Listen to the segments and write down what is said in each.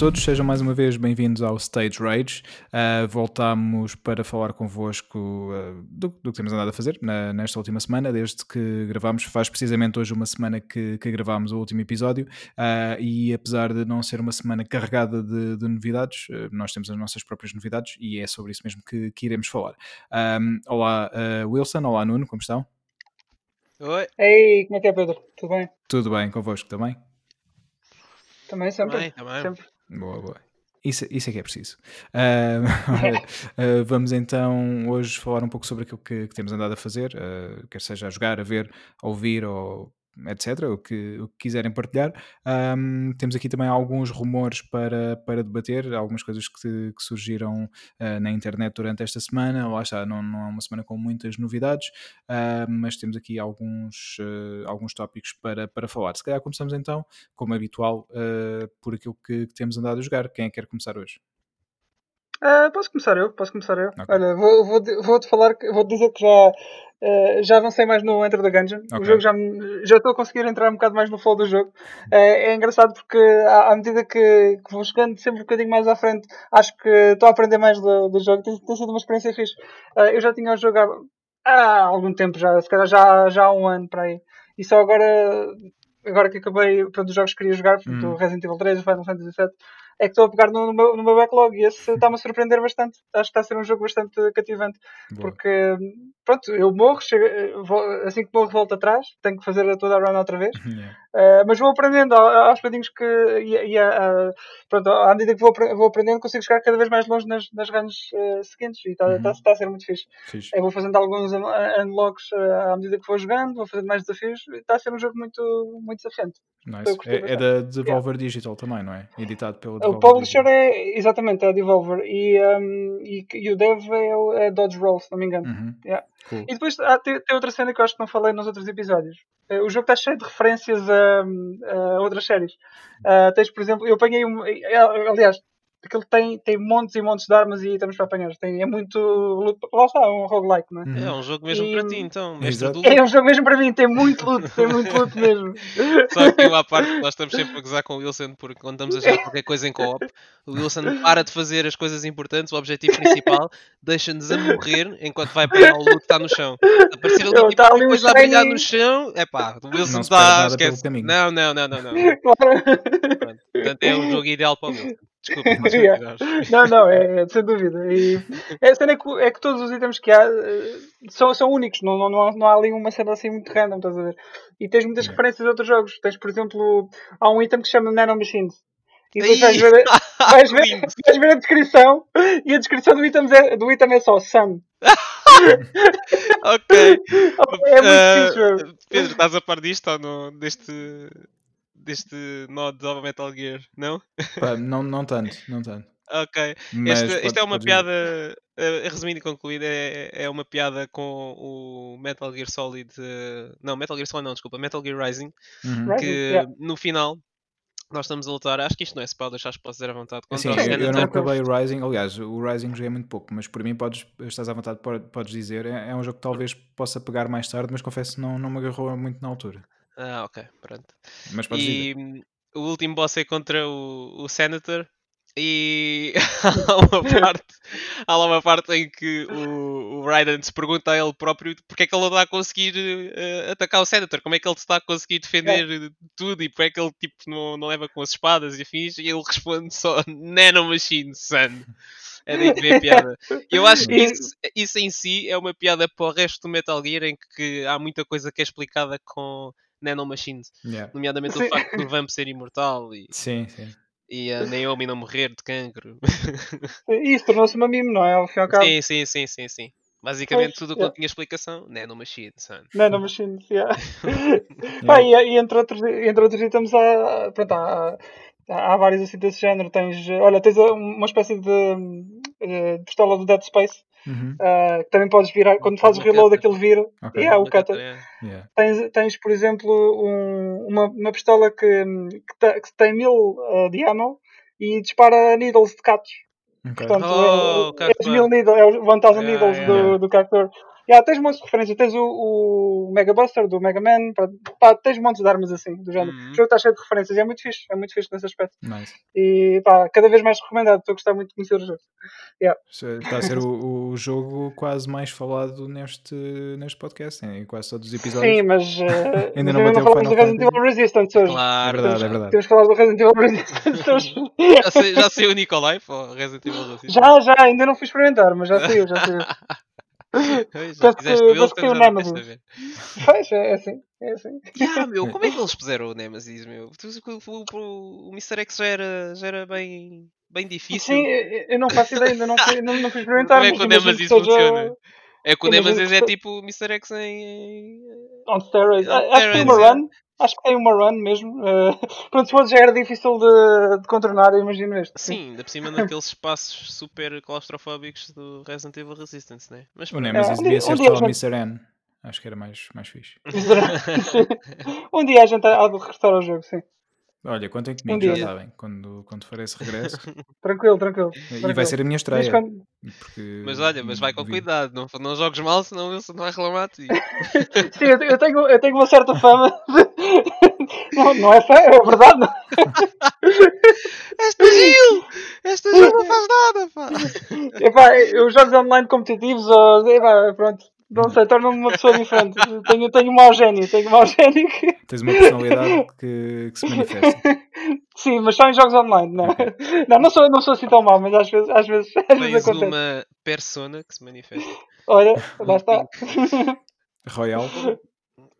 Todos, sejam mais uma vez bem-vindos ao Stage Rage. Uh, voltamos para falar convosco uh, do, do, que temos andado a fazer na, nesta última semana, desde que gravámos. Faz precisamente hoje uma semana que, que gravámos o último episódio uh, e apesar de não ser uma semana carregada de, de novidades, nós temos as nossas próprias novidades e é sobre isso mesmo que, que iremos falar. Um, olá Wilson, olá Nuno, como estão? Oi. Ei, como é que é Pedro? Tudo bem? Tudo bem, convosco também? Também, sempre. Também, também. sempre. Boa, boa. Isso, isso é que é preciso. Uh, vamos então hoje falar um pouco sobre aquilo que, que temos andado a fazer, uh, quer seja a jogar, a ver, a ouvir ou etc., o que, o que quiserem partilhar. Um, temos aqui também alguns rumores para, para debater, algumas coisas que, que surgiram uh, na internet durante esta semana. Lá está, não, não é uma semana com muitas novidades, uh, mas temos aqui alguns, uh, alguns tópicos para, para falar. Se calhar começamos então, como habitual, por aquilo que, que, temos andado a jogar. Quem é que quer começar hoje? Posso começar eu, posso começar eu. Okay. Olha, vou, vou, vou, -te falar, vou -te dizer que já, uh, já avancei mais no Enter the Gungeon. Okay. O jogo já, já estou a conseguir entrar um bocado mais no flow do jogo. Uh, é engraçado porque à, à medida que, que, vou chegando sempre um bocadinho mais à frente, acho que estou a aprender mais do, do jogo. Tem, tem, sido uma experiência fixe. eu já tinha jogado há algum tempo já, se calhar já, já há um ano para aí. E só agora, agora que acabei, pronto, os jogos que queria jogar, portanto, hum. Resident Evil 3, o Final Fantasy VII é que estou a pegar no, no, meu, no meu backlog e esse está-me a surpreender bastante. Acho que está a ser um jogo bastante cativante. Boa. Porque, pronto, eu morro, chego, vou, assim que morro, volto atrás, tenho que fazer toda a run outra vez. Yeah. Uh, mas vou aprendendo aos bocadinhos que. E, e uh, pronto, à medida que vou, vou aprendendo, consigo chegar cada vez mais longe nas, nas runs uh, seguintes. E está uhum. tá, tá a ser muito fixe. fixe. Eu vou fazendo alguns unlocks à medida que vou jogando, vou fazendo mais desafios. Está a ser um jogo muito, muito desafiante. Nice. É, é, da Devolver yeah. Digital também, não é? Editado pelo Devolver O publisher Digital. é exatamente é a Devolver e, um, e, e, o dev é, é Dodge Roll, se não me engano. Uhum. Yeah. E depois ah, tem, tem, outra cena que eu acho que não falei nos outros episódios. Uh, o jogo está cheio de referências a, a outras séries. Uh, tens, por exemplo, eu apanhei um. Aliás, aquilo tem, tem montes e montes de armas e estamos para apanhar. Tem, é muito. Lá está, é um roguelike, não é? É um jogo mesmo e... para ti, então. É um jogo mesmo para mim, tem muito loot, tem muito loot mesmo. Só que eu, à parte, nós estamos sempre a gozar com o Wilson porque quando estamos a jogar qualquer coisa em co-op, o Wilson para de fazer as coisas importantes, o objetivo principal, deixa-nos a morrer enquanto vai pegar o loot que está no chão. Aparecer ali, tipo, tá ali coisa a brilhar no chão, é pá, o Wilson está. Esquece. Não, não, não, não, não. Portanto, é um jogo ideal para o Wilson. Desculpa, mas yeah. Não, não, é, é, sem dúvida. E a cena é que, é que todos os itens que há eh, são, são únicos, não, não, não, há, não há ali uma cena assim muito random, estás a ver? E tens muitas yeah. referências a outros jogos. Tens, por exemplo, há um item que se chama Nano Machines. E depois vais ver, vais, ver, vais ver a descrição e a descrição do item é, do item é só Sun. ok. É muito uh, Pedro, estás a par disto ou não? Deste deste mod do Metal Gear, não? Pá, não, não tanto, não tanto. Ok. Esta, esta é uma piada, uh, resumindo e concluída, é, é uma piada com o Metal Gear Solid. Uh, não, Metal Gear Solid não, desculpa, Metal Gear Rising. Uhum. Que yeah. no final nós estamos a lutar. Acho que isto não é spoiler, acho que posso dizer à vontade. Sim, eu, eu não acabei o Rising. Aliás, o Rising joguei muito pouco, mas por mim podes, estás à vontade, podes dizer. É, é um jogo que talvez possa pegar mais tarde, mas confesso que não, não me agarrou muito na altura. Ah, ok, pronto. Mas e dizer. o último boss é contra o, o Senator. E há uma parte, há lá uma parte em que o, o Raiden se pergunta a ele próprio porque é que ele não está a conseguir uh, atacar o Senator, como é que ele está a conseguir defender é. tudo e porque é que ele tipo, não, não leva com as espadas e afins, e ele responde só Nano Machine, son. É daí que vem a piada. Eu acho que isso, isso em si é uma piada para o resto do Metal Gear em que há muita coisa que é explicada com nanomachines. Yeah. Nomeadamente sim. o facto do Vamp ser imortal e, sim, sim. e a Naomi não morrer de cancro. Isso tornou-se uma mime, não é? Ao fim ao cabo. Sim, sim, sim, sim, sim. Basicamente tudo o que yeah. não tinha explicação, nanomachine, son. Nanomachines, yeah. yeah. Pá, e, e, entre, outros, entre outros itens há, pronto, há, há vários assim desse género. Tens, olha, tens uma espécie de, de eh, pistola do Dead Space Uhum. Uh, também podes virar, quando fazes reload aquilo vira. Okay. Yeah, o cutter. Yeah. Tens, tens, por exemplo, um, uma, uma pistola que, que, que tem mil uh, de ammo e dispara needles de cactos. Okay. Portanto, oh, é, é, mil needles, é os 1000 yeah, needles yeah, do, do cactor. Yeah, tens montes de referências. Tens o, o Mega Buster do Mega Man. Pá, pá, tens montes de armas assim, do género. Uhum. O jogo está cheio de referências e é muito fixe. É muito fixe nesse aspecto. Nice. E pá, cada vez mais recomendado. Estou a gostar muito de conhecer o jogo. Yeah. Está a ser o, o, jogo quase mais falado neste, neste podcast, em quase todos os episódios. Sim, mas uh, ainda não, não falamos do Resident Evil Resistance hoje. Claro, é verdade, é verdade. Temos que falar do Resident Evil Resistance hoje. já, sei, já saiu o Nicolai para o Resident Evil Resistance? Já, já, ainda não fui experimentar, mas já saiu, já saiu. Já Penso que, o Nemesis. Pois, é assim. É assim. Yeah, meu, como é que eles fizeram o Nemesis, meu? O, o, o Mr. X já era, já era bem, bem difícil. Sim, eu não faço ideia, ainda não fui, não, não fui experimentar. Como é que o Nemesis funciona? É que o Nemesis é tipo o Mr. X em. On steroids. Acho que tem uma run. Acho que tem uma run mesmo. Uh, pronto, se fosse já era difícil de, de contornar, imagino este. Sim, ainda por cima naqueles espaços super claustrofóbicos do Resident Evil Resistance, né? Mas, o Nemesis é, devia ser só o Mr. N. Acho que era mais, mais fixe. um dia a gente há de restar ao jogo, sim. Olha, contem comigo, um já sabem, quando, quando for esse regresso. tranquilo, tranquilo. E tranquilo. vai ser a minha estreia. Quando... porque... mas olha, mas vai com cuidado, não, não jogues mal, senão o Wilson não vai reclamar de ti. Sim, eu, eu, tenho, eu tenho uma certa fama. não, não é fama, é verdade. Esta Gil! Esta Gil não faz nada, pá! Epá, eu jogo online competitivos, ou, epá, pronto, não sei, torna-me uma pessoa diferente. tenho, tenho um mau gênio, tenho um mau gênio que... Tens uma personalidade que, que, se manifesta. Sim, mas só em jogos online, não. Não, não sou, não sou assim tão mau, mas às vezes, às vezes, às vezes acontece. uma persona que se manifesta. Olha, lá está. Royal.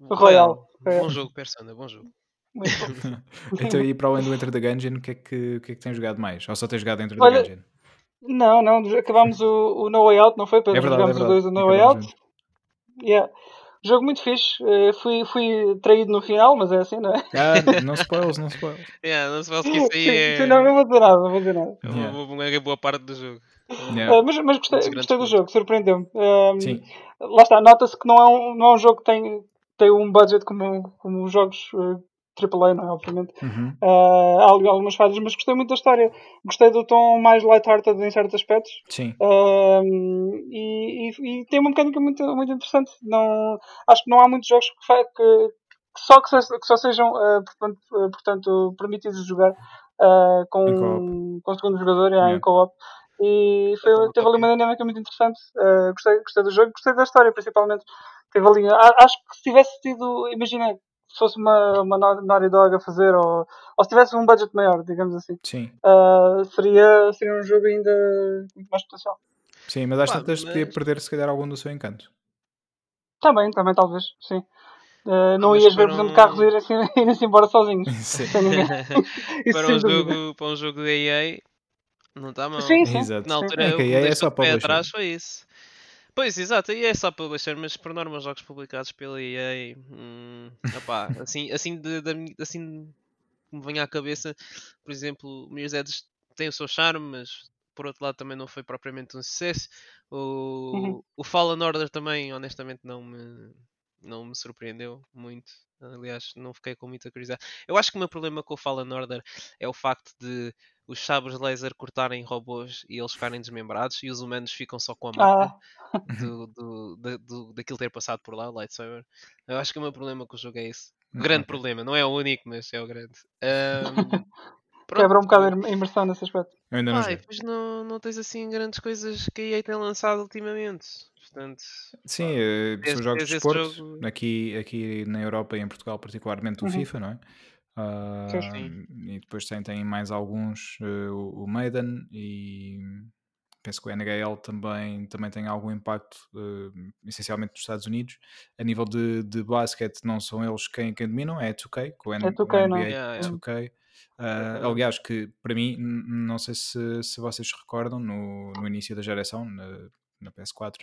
Royal. Bom jogo, persona, bom jogo. então, e para além do Enter the Gungeon, o que, é que, o que é que tens jogado mais? Ou só tens jogado Enter the Olha, Gungeon? Não, não, acabámos o, o No Way Out, não foi? Pedro? É verdade, Jogamos é verdade. os dois o No Way Out. Yeah. Jogo muito fixe. Uh, fui, fui traído no final, mas é assim, não é? Ah, não spoils, não spoils. Yeah, não spoils que isso aí é. Sim, não, não vou dizer nada, não vou dizer nada. É uma, uma boa parte do jogo. Yeah. Uh, mas, mas gostei, gostei do jogo, surpreendeu-me. Um, Sim. Lá está, nota-se que não é, um, não é um jogo que tem, tem um budget como, como os jogos uh, AAA, não é? Obviamente. Uhum. Uh, há algumas falhas, mas gostei muito da história. Gostei do tom mais light-hearted em certos aspectos. Sim. Uh, e, e, e, tem uma mecânica muito, muito interessante. Não, acho que não há muitos jogos que, que, que só, que, que, só sejam, uh, portanto, portanto, permitidos jogar com, com o segundo jogador yeah. em co-op. E foi, teve ali uma dinâmica muito interessante. gostei, gostei do jogo, gostei da história, principalmente. Teve ali, acho que se tivesse tido, imagina, se fosse uma, uma Naughty Dog a fazer, ou, ou se tivesse um budget maior, digamos assim, Sim. Uh, seria, seria um jogo ainda muito mais potencial. Sim, mas às tantas mas... podia perder se calhar algum do seu encanto. Também, também talvez, sim. Uh, não ias ver, por exemplo, carros irem assim, ir assim embora sozinhos. Sim. para, um jogo, para um jogo da EA, não está mal. Sim, sim. Exato. Na altura, é que a EA é só para atrás foi isso. Pois, exato, e é só publisher, mas por norma os jogos publicados pela EA, hum, opá, assim, assim, de, de, assim me vem à cabeça, por exemplo, o Mirror's Edge tem o seu charme, mas por outro lado também não foi propriamente um sucesso. O, uhum. o Fallen Order também, honestamente, não me, não me surpreendeu muito. Aliás, não fiquei com muita curiosidade. Eu acho que o meu problema com o Fallen Order é o facto de os sabres laser cortarem robôs e eles ficarem desmembrados e os humanos ficam só com a marca ah. do, do, do, do, daquilo ter passado por lá, o lightsaber. Eu acho que o meu problema com o jogo é esse. Grande problema, não é o único, mas é o grande. Um, Quebra um bocado a imersão nesse aspecto. Eu ainda não ah, pois não, não tens assim grandes coisas que a EA tem lançado ultimamente. Portanto, Sim, pá, são jogos de esporte. Jogo... Aqui, aqui na Europa e em Portugal, particularmente o uhum. FIFA, não é? Uh, e depois tem, tem mais alguns, uh, o, o Maiden e penso que o NHL também, também tem algum impacto, uh, essencialmente nos Estados Unidos. A nível de, de basquete, não são eles quem, quem dominam, é 2K, com o, N, é 2K, o NBA yeah, 2K. Uh, aliás, que para mim, não sei se, se vocês se recordam, no, no início da geração, na, na PS4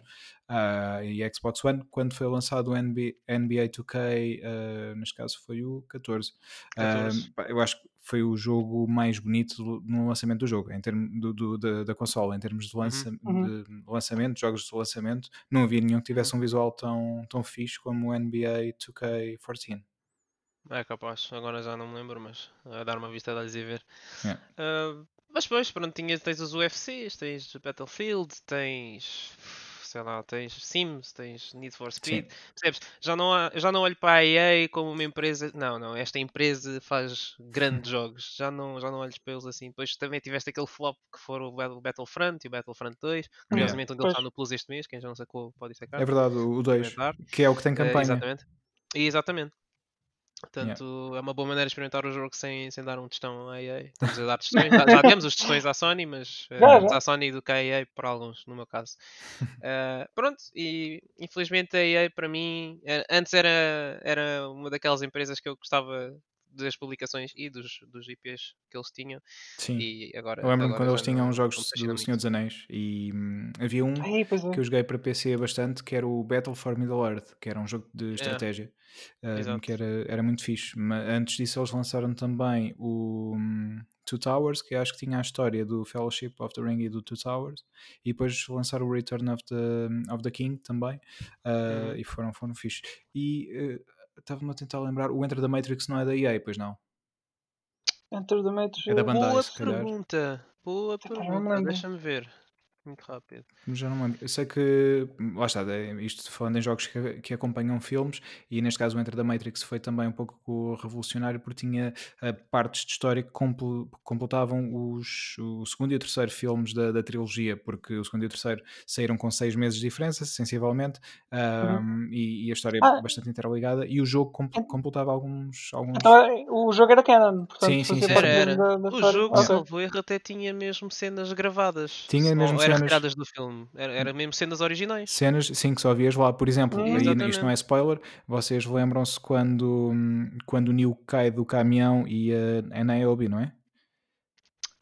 uh, e Xbox One, quando foi lançado o NBA, NBA 2K, uh, neste caso foi o 14. 14. Uh, eu acho que foi o jogo mais bonito no lançamento do jogo, em termos do, do, da, da consola, em termos de, lança, uhum. de lançamento, jogos de lançamento, não havia nenhum que tivesse um visual tão, tão fixe como o NBA 2K14. É capaz, agora já não me lembro, mas a dar uma vista de olhos e ver. Yeah. Uh, mas pois, pronto, tinhas, tens os UFCs, tens Battlefield, tens sei lá, tens Sims, tens Need for Speed, Sim. percebes? Já não, há, já não olho para a EA como uma empresa, não, não, esta empresa faz grandes jogos, já não, já não olhos para eles assim. Depois também tiveste aquele flop que foram o Battlefront e o Battlefront 2, curiosamente yeah. onde ele está no Plus este mês, quem já não sacou pode sacar. É verdade, o 2, que é o que tem eh, campanha. Uh, exatamente. Exatamente. Portanto, yeah. é uma boa maneira de experimentar o jogo sem, sem dar um testão à EA. Estamos a dar testões, já, demos os testões à Sony, mas uh, à Sony do que à EA para alguns, no meu caso. Uh, pronto, e infelizmente a EA para mim, uh, antes era, era uma daquelas empresas que eu gostava das publicações e dos, dos IPs que eles tinham. Sim. E agora, eu lembro-me quando eles tinham jogos do Senhor dos Anéis e hum, havia um Ai, é. que eu joguei para PC bastante que era o Battle for Middle Earth, que era um jogo de estratégia. É. Um, que era, era muito fixe. Mas antes disso eles lançaram também o um, Two Towers, que acho que tinha a história do Fellowship of the Ring e do Two Towers, e depois lançaram o Return of the, of the King também, uh, uhum. e foram, foram fixe. E uh, estava-me a tentar lembrar, o Enter the Matrix não é da EA, pois não? Enter the Matrix é da Bandai, Boa pergunta, boa pergunta, deixa-me ver muito rápido. Já não lembro. Eu sei que, lá está, é isto falando em jogos que, que acompanham filmes, e neste caso o Enter da Matrix foi também um pouco revolucionário porque tinha uh, partes de história que compl completavam os, o segundo e o terceiro filmes da, da, trilogia, porque o segundo e o terceiro saíram com seis meses de diferença, sensivelmente, uhum. e, e, a história ah. bastante interligada, e o jogo compl completava alguns, alguns... Então, é, o jogo era canon, portanto, sim, sim, sim. Era, era. Da, da o jogo, salvo erro, até tinha mesmo cenas gravadas. Tinha mesmo cenas cenas do filme. Era, era mesmo cenas originais. Cenas, sim, que só vias lá. Por exemplo, hum, e isto não é spoiler, vocês lembram-se quando, quando o Neo cai do caminhão e a, a Niobe, não é?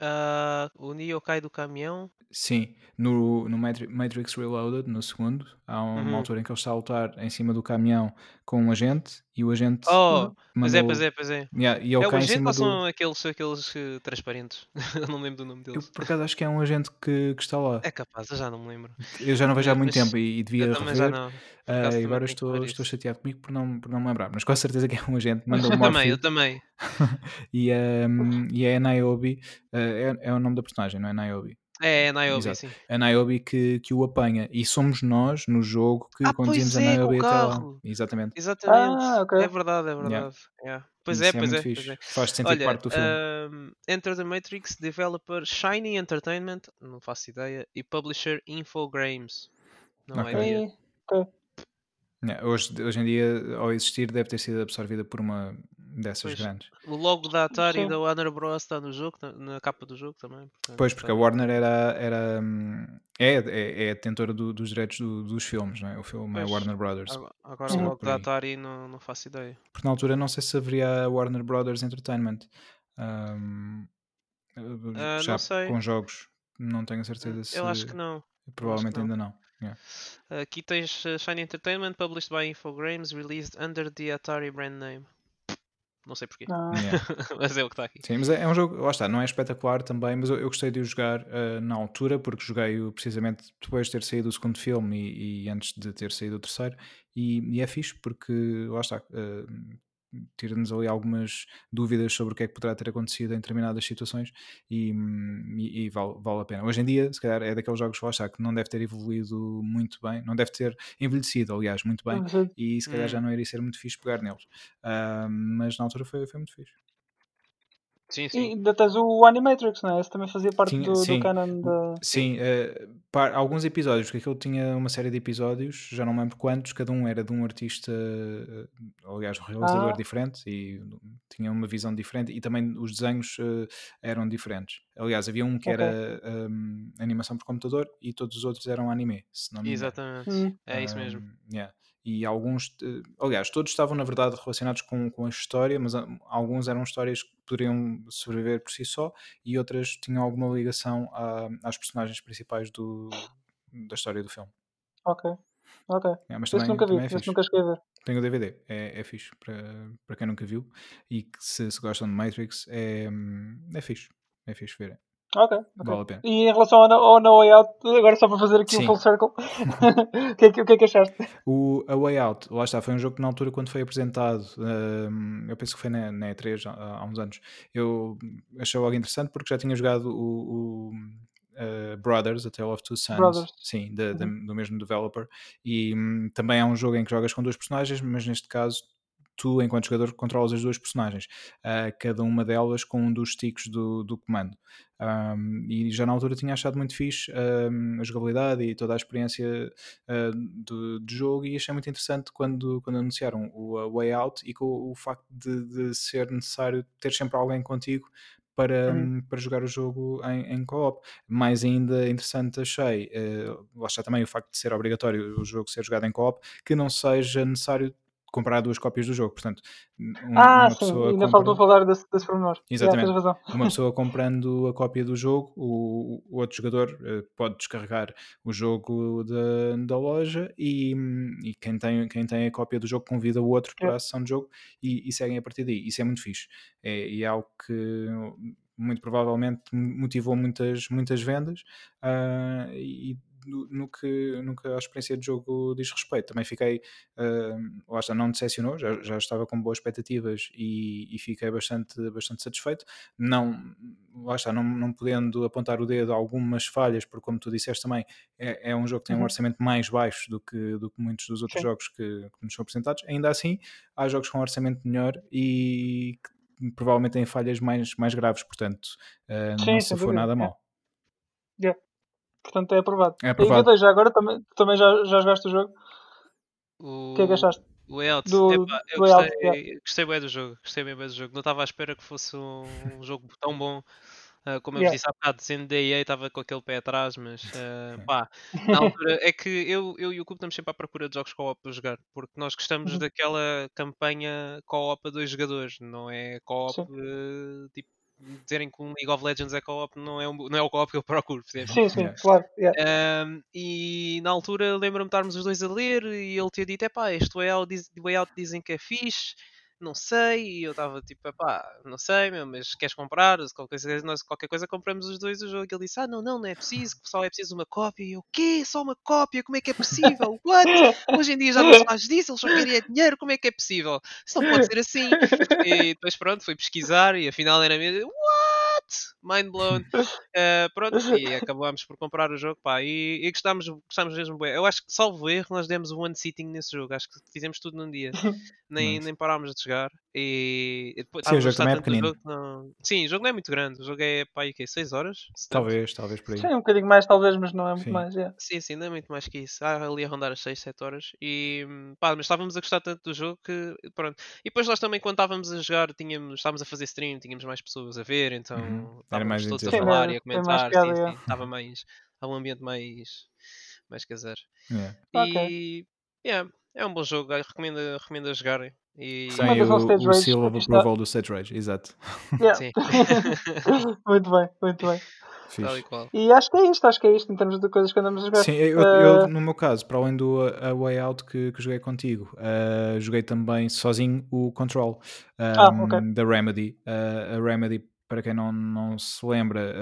Uh, o Neo cai do caminhão. Sim, no, no Matrix Reloaded, no segundo, há uma uhum. altura em que ele está a lutar em cima do caminhão com um agente e o agente. Oh, pois é, pois é, pois é. Yeah, e é o agente ou são do... aqueles, aqueles uh, transparentes? eu não lembro do nome deles. Eu por acaso acho que é um agente que, que está lá. É capaz, eu já não me lembro. Eu já não vejo há muito tempo e, e devia rever. Uh, e agora estou, estou chateado comigo por não, por não me lembrar, mas com certeza que é um agente. Manda eu também, eu também. e, um, e é a Niobe, uh, é, é o nome da personagem, não é Niobe? É, é a Niobe, Exato. sim. A Niobe que, que o apanha. E somos nós, no jogo, que ah, conduzimos é, a Niobe até lá. Exatamente. Exatamente. Ah, okay. É verdade, é verdade. Yeah. Yeah. Pois, é, pois, é, pois é. Faz sentido Olha, parte do filme. Um, Enter the Matrix, developer Shiny Entertainment, não faço ideia, e publisher Infogrames. Não okay. é ideia. Okay. Hoje, hoje em dia, ao existir, deve ter sido absorvida por uma dessas pois, grandes. O logo da Atari Sim. e da Warner Bros. está no jogo, na capa do jogo também. Portanto, pois, porque a Warner era, era, hum, é, é, é detentora do, dos direitos do, dos filmes, não é? o filme pois, é Warner Brothers. Agora, o logo da Atari não, não faço ideia. Porque na altura não sei se haveria a Warner Brothers Entertainment. Um, uh, já com jogos, não tenho certeza se. Eu acho que não. Provavelmente ainda não. Yeah. Aqui tens uh, Shiny Entertainment, published by Infogrames, released under the Atari brand name. Não sei porquê. Ah. Yeah. mas é o que está aqui. Sim, mas é, é, um jogo, lá está, não é espetacular também, mas eu, eu gostei de o jogar uh, na altura, porque joguei-o precisamente depois de ter saído o segundo filme e, e antes de ter saído o terceiro, e, e, é fixe porque, lá está, uh, tira-nos ali algumas dúvidas sobre o que é que poderá ter acontecido em determinadas situações e, e, e vale, vale, a pena. Hoje em dia, se calhar, é daqueles jogos que não deve ter evoluído muito bem, não deve ter envelhecido, aliás, muito bem, uhum. e se calhar já hum. não iria ser muito fixe pegar neles. Uh, mas na altura foi, foi muito fixe. Sim, sim. E ainda tens o Animatrix, não é? Esse também fazia parte do, sim, do canon da. Sim, uh, par, alguns episódios, porque aquilo tinha uma série de episódios, já não me lembro quantos, cada um era de um artista, uh, aliás, um realizador ah. diferente e tinha uma visão diferente e também os desenhos uh, eram diferentes. Aliás, havia um que okay. era um, animação por computador e todos os outros eram anime, se não me engano. Exatamente, hum. é isso mesmo. Yeah e alguns, aliás, todos estavam na verdade relacionados com, com a história, mas alguns eram histórias que poderiam sobreviver por si só e outras tinham alguma ligação a, às personagens principais do, da história do filme. Ok, ok. É, mas também, nunca vi, é nunca cheguei a ver. Tenho o DVD, é, é fixe para, para quem nunca viu e que se, se gostam de Matrix é, é fixe, é fixe ver. Ok, Vale a pena. E em relação ao, ao No Way Out, agora só para fazer aqui Sim. um full circle, o, que é que, o que é que achaste? O A Way Out, lá está, foi um jogo que na altura quando foi apresentado, um, eu penso que foi na, na E3 há, há, uns anos, eu achei logo interessante porque já tinha jogado o, o uh, Brothers, A Tale of Two Sons, Brothers. sim, de, de, uhum. do mesmo developer, e um, também é um jogo em que jogas com dois personagens, mas neste caso tu, enquanto jogador, controlas as duas personagens, uh, cada uma delas com um dos sticks do, do comando. Um, e já na altura tinha achado muito fixe um, a jogabilidade e toda a experiência uh, de, de, jogo e achei muito interessante quando, quando anunciaram o Way Out e com o, facto de, de, ser necessário ter sempre alguém contigo para, uhum. para jogar o jogo em, em co-op. Mais ainda interessante achei, uh, lá está também o facto de ser obrigatório o jogo ser jogado em co-op, que não seja necessário comprar duas cópias do jogo. Portanto, um, ah, uma sim, pessoa ainda compra... faltou falar desse, desse pormenor. Exatamente. Yeah, uma pessoa comprando a cópia do jogo, o, o outro jogador uh, pode descarregar o jogo da, da loja e, e, quem, tem, quem tem a cópia do jogo convida o outro para yeah. a sessão de jogo e, e, seguem a partir daí. Isso é muito fixe. É, e é algo que muito provavelmente motivou muitas, muitas vendas uh, e no, no, que, no que a experiência de jogo diz respeito. Também fiquei, uh, lá está, não decepcionou, já, já estava com boas expectativas e, e, fiquei bastante, bastante satisfeito. Não, lá está, não, não podendo apontar o dedo a algumas falhas, porque como tu disseste também, é, é um jogo que tem um uhum. orçamento mais baixo do que, do que muitos dos outros Sim. jogos que, que nos são apresentados. Ainda assim, há jogos com um orçamento melhor e que provavelmente têm falhas mais, mais graves, portanto, uh, Sim, não se for nada mal. Yeah. Portanto, é aprovado. É aprovado. E já agora também, também já, já jogaste o jogo? O que é que achaste? O layout, do, Epá, eu do gostei, layout, gostei bem do jogo, gostei bem, bem do jogo. Não estava à espera que fosse um, um jogo tão bom. Uh, como eu yeah. disse há bocado, sendo da EA, estava com aquele pé atrás, mas uh, pá, na altura é que eu, eu e o Cubo estamos sempre à procura de jogos co-op para jogar, porque nós gostamos uhum. daquela campanha co-op a dois jogadores, não é co-op uh, tipo dizerem que um League of Legends é co-op não é, um, não é o co-op que eu procuro, percebes? Sim, sim, yeah. claro. Yeah. Um, e na altura lembro-me de estarmos os dois a ler e ele tinha dito: é pá, este way out, way out dizem que é fixe não sei, e eu estava tipo, pá, não sei, meu, mas queres comprar? Qualquer coisa, nós, qualquer coisa compramos os dois o jogo. E ele disse, ah, não, não, não é preciso, só é preciso uma cópia. E eu, o quê? Só uma cópia? Como é que é possível? What? Hoje em dia já não se faz disso, eles só querem dinheiro, como é que é possível? Isso não pode ser assim. E depois pronto, fui pesquisar e afinal era mesmo, what? Mind blown. Uh, pronto, e acabámos por comprar o jogo, pá, e, e gostámos, gostámos mesmo bem. Eu acho que, salvo erro, nós demos one sitting nesse jogo, acho que fizemos tudo num dia. Nem, nem parámos de jogar. E, depois, Sim, o jogo também é pequenino. Jogo, não... Sim, o jogo não é muito grande. O jogo é pá, que 6 horas? Talvez, talvez por aí. Sim, um bocadinho mais, talvez, mas não é muito sim. mais. Yeah. Sim, sim, não é muito mais que isso. Ah, ali a rondar as 6, 7 horas. E pá, mas estávamos a gostar tanto do jogo que pronto. E depois nós também, quando estávamos a jogar, tínhamos, estávamos a fazer stream, tínhamos mais pessoas a ver, então uhum. Mais todos a falar e a comentar. Piada, sim, sim, estava mais. Estava um ambiente mais. mais caseiro. Yeah. E. Okay. Yeah, é um bom jogo, recomendo, recomendo a jogarem. E... Sem o, o seal of approval do Stage Rage, exato. Yeah. Sim. muito bem, muito bem. E, e acho que é isto, acho que é isto em termos de coisas que andamos a jogar. Sim, eu, uh... eu no meu caso, para além do a Way Out que, que joguei contigo, uh, joguei também sozinho o Control um, ah, okay. da Remedy. Uh, a Remedy, para quem não, não se lembra,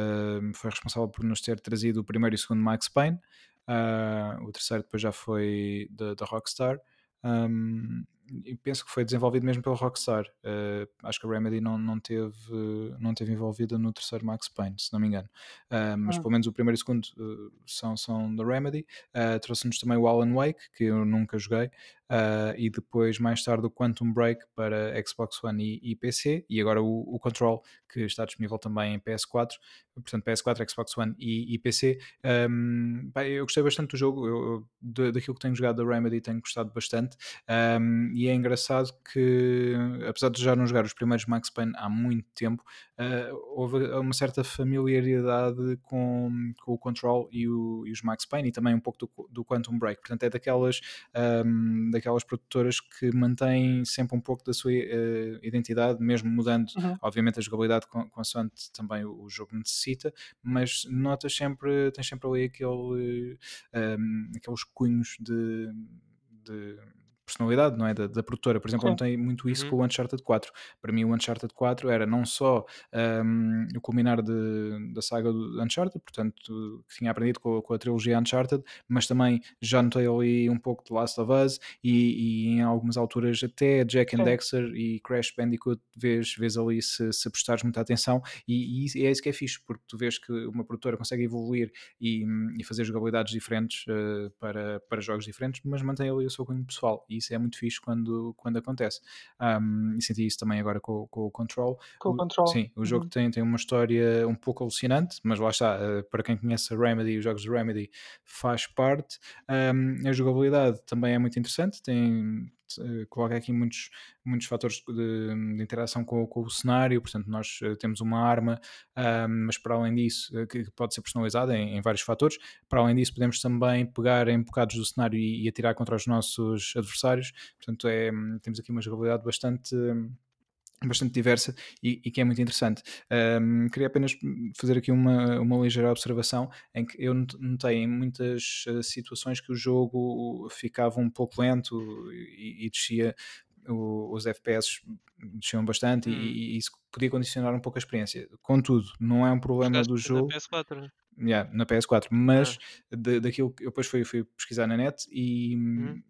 foi responsável por nos ter trazido o primeiro e o segundo Max Payne. o terceiro depois já foi da Rockstar. Um, penso que foi desenvolvido mesmo pelo Rockstar. Uh, acho que a Remedy não, não, teve, não teve envolvida no terceiro Max Payne, se não me engano. Uh, mas ah. pelo menos o primeiro e o segundo uh, são, são da Remedy. Trouxe-nos também o Alan Wake, que eu nunca joguei. E depois, mais tarde, o Quantum Break para Xbox One e, e PC. E agora o, o, Control, que está disponível também em PS4. Portanto, PS4, Xbox One e, e PC. Um, bem, eu gostei bastante do jogo. Eu, daquilo que tenho jogado da Remedy, tenho gostado bastante. Um, e é engraçado que, apesar de já não jogar os primeiros Max Payne há muito tempo, uh, houve uma certa familiaridade com, com o Control e, o, e, os Max Payne e também um pouco do, do Quantum Break. Portanto, é daquelas, um, daquelas produtoras que mantêm sempre um pouco da sua uh, identidade, mesmo mudando, uhum. obviamente, a jogabilidade consoante também o, o, jogo necessita, mas notas sempre, tens sempre ali aquele, um, aqueles cunhos de, de personalidade, não é? Da, da produtora. Por exemplo, eu notei muito isso uhum. com o Uncharted 4. Para mim, o Uncharted 4 era não só um, o culminar de, da saga do Uncharted, portanto, que tinha aprendido com, com, a trilogia Uncharted, mas também já notei ali um pouco de Last of Us e, e em algumas alturas até Jack and. Dexter e Crash Bandicoot vês, vês ali se, se prestares muita atenção e, e, é isso que é fixe, porque tu vês que uma produtora consegue evoluir e, e fazer jogabilidades diferentes uh, para, para jogos diferentes, mas mantém ali o seu cunho pessoal e isso é muito fixe quando, quando acontece. Um, e senti isso também agora com, com o Control. Com o, Control. Sim, o jogo uhum. tem, tem uma história um pouco alucinante, mas lá está, uh, para quem conhece a Remedy, os jogos de Remedy faz parte. Um, a jogabilidade também é muito interessante, tem uh, coloca aqui muitos, muitos fatores de, de interação com, com, o cenário, portanto nós uh, temos uma arma, uh, mas para além disso, uh, que pode ser personalizada em, em, vários fatores, para além disso podemos também pegar em bocados do cenário e, e atirar contra os nossos adversários, portanto é, temos aqui uma jogabilidade bastante bastante diversa e, e, que é muito interessante. Um, queria apenas fazer aqui uma, uma ligeira observação em que eu notei em muitas uh, situações que o jogo ficava um pouco lento e, e descia, os FPS desciam bastante hum. e, e, isso podia condicionar um pouco a experiência. Contudo, não é um problema do jogo. Na PS4. Yeah, na PS4, mas ah. de, daquilo que eu depois fui, fui pesquisar na net e. Hum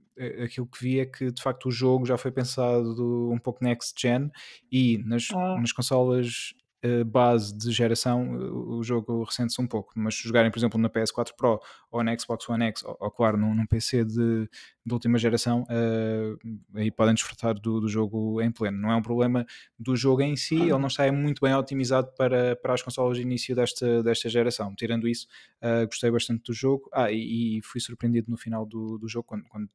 aquilo que vi é que de facto o jogo já foi pensado um pouco next gen e nas, ah. nas consolas base de geração uh, o jogo ressente-se um pouco, mas se jogarem por exemplo na PS4 Pro ou na Xbox One X ou, ou claro num, num PC de, de última geração, uh, aí podem desfrutar do, do, jogo em pleno. Não é um problema do jogo em si, ele não está muito bem otimizado para, para as consolas de início desta, desta geração. Tirando isso, uh, gostei bastante do jogo. Ah, e, e, fui surpreendido no final do, do jogo, quando, quando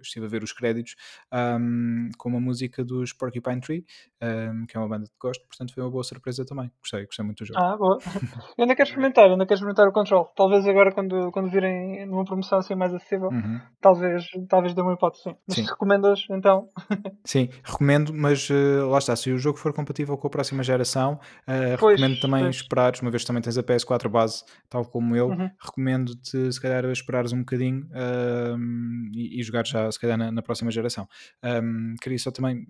estive a ver os créditos, um, com uma música dos Porcupine Tree, um, que é uma banda de gosto, portanto foi uma boa surpresa também. Gostei, gostei muito do jogo. Ah, boa. Eu ainda quero experimentar, ainda quero experimentar o Control. Talvez agora, quando, quando virem numa promoção assim mais acessível, uhum. talvez talvez dê uma hipótese, sim. Mas sim. recomendas, então. sim, recomendo, mas uh, lá está. Se o jogo for compatível com a próxima geração, uh, pois, recomendo também pois. esperares, uma vez que também tens a PS4 base, tal como eu, uhum. recomendo-te se calhar esperares um bocadinho uh, e, e, jogar já se calhar na, na próxima geração. Um, queria só também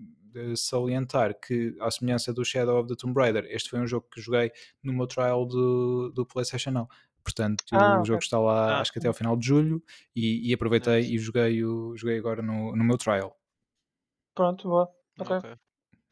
salientar que, à semelhança do Shadow of the Tomb Raider, este foi um jogo que joguei no meu trial do, do PlayStation Now. Portanto, ah, o jogo está lá ah, acho que até ao final de julho e, e aproveitei e joguei, o, joguei agora no, no meu trial. Pronto, boa. Ok. okay.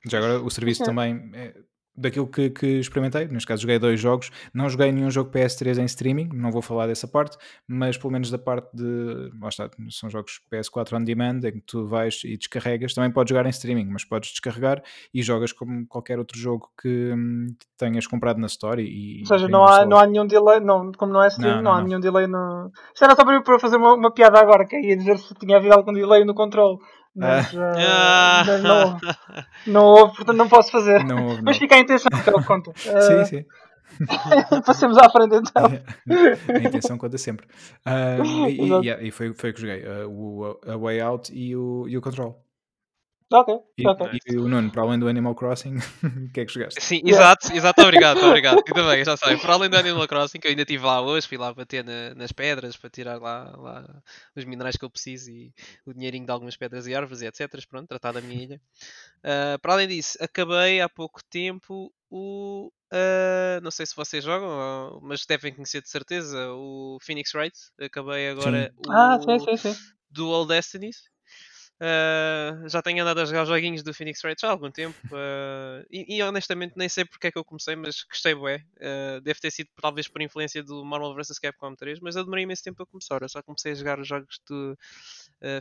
Já agora o serviço também é, daquilo que, que, experimentei, neste caso joguei dois jogos, não joguei nenhum jogo PS3 em streaming, não vou falar dessa parte, mas pelo menos da parte de, lá está, são jogos PS4 on demand, em que tu vais e descarregas, também podes jogar em streaming, mas podes descarregar e jogas como qualquer outro jogo que, hum, tenhas comprado na Store e... Ou seja, não há, não há nenhum delay, não, como não é streaming, não, não, não há nenhum delay no... Isto era só para fazer uma, uma piada agora, que ia dizer se tinha havido algum delay no controle mas, uh, não, houve. não houve, portanto não posso fazer. Não houve, não. Mas fica a intenção, então conta. Uh, sim, sim. Passemos à frente então. a intenção conta sempre. Uh, e, e, e, foi, foi o que joguei: uh, o a Way Out e o, e o Control. Ok, e, ok. E o Nuno, para além do Animal Crossing, o que é que jogaste? Sim, exato, exato, obrigado, obrigado. E também, já sei, para além do Animal Crossing, que eu ainda estive lá hoje, fui lá bater na, nas pedras para tirar lá, lá os minerais que eu preciso e o dinheirinho de algumas pedras e árvores e etc. Pronto, tratar da minha ilha. Uh, para além disso, acabei há pouco tempo o. Uh, não sei se vocês jogam, mas devem conhecer de certeza o Phoenix Wright. Acabei agora sim. o ah, sim, sim, sim. Dual Destinies. Uh, já tenho andado a jogar joguinhos do Phoenix Wright há algum tempo uh, e, e, honestamente nem sei porque é que eu comecei, mas gostei bué. Uh, deve ter sido talvez por influência do Marvel vs Capcom 3, mas eu demorei imenso tempo a começar. Eu só comecei a jogar os jogos do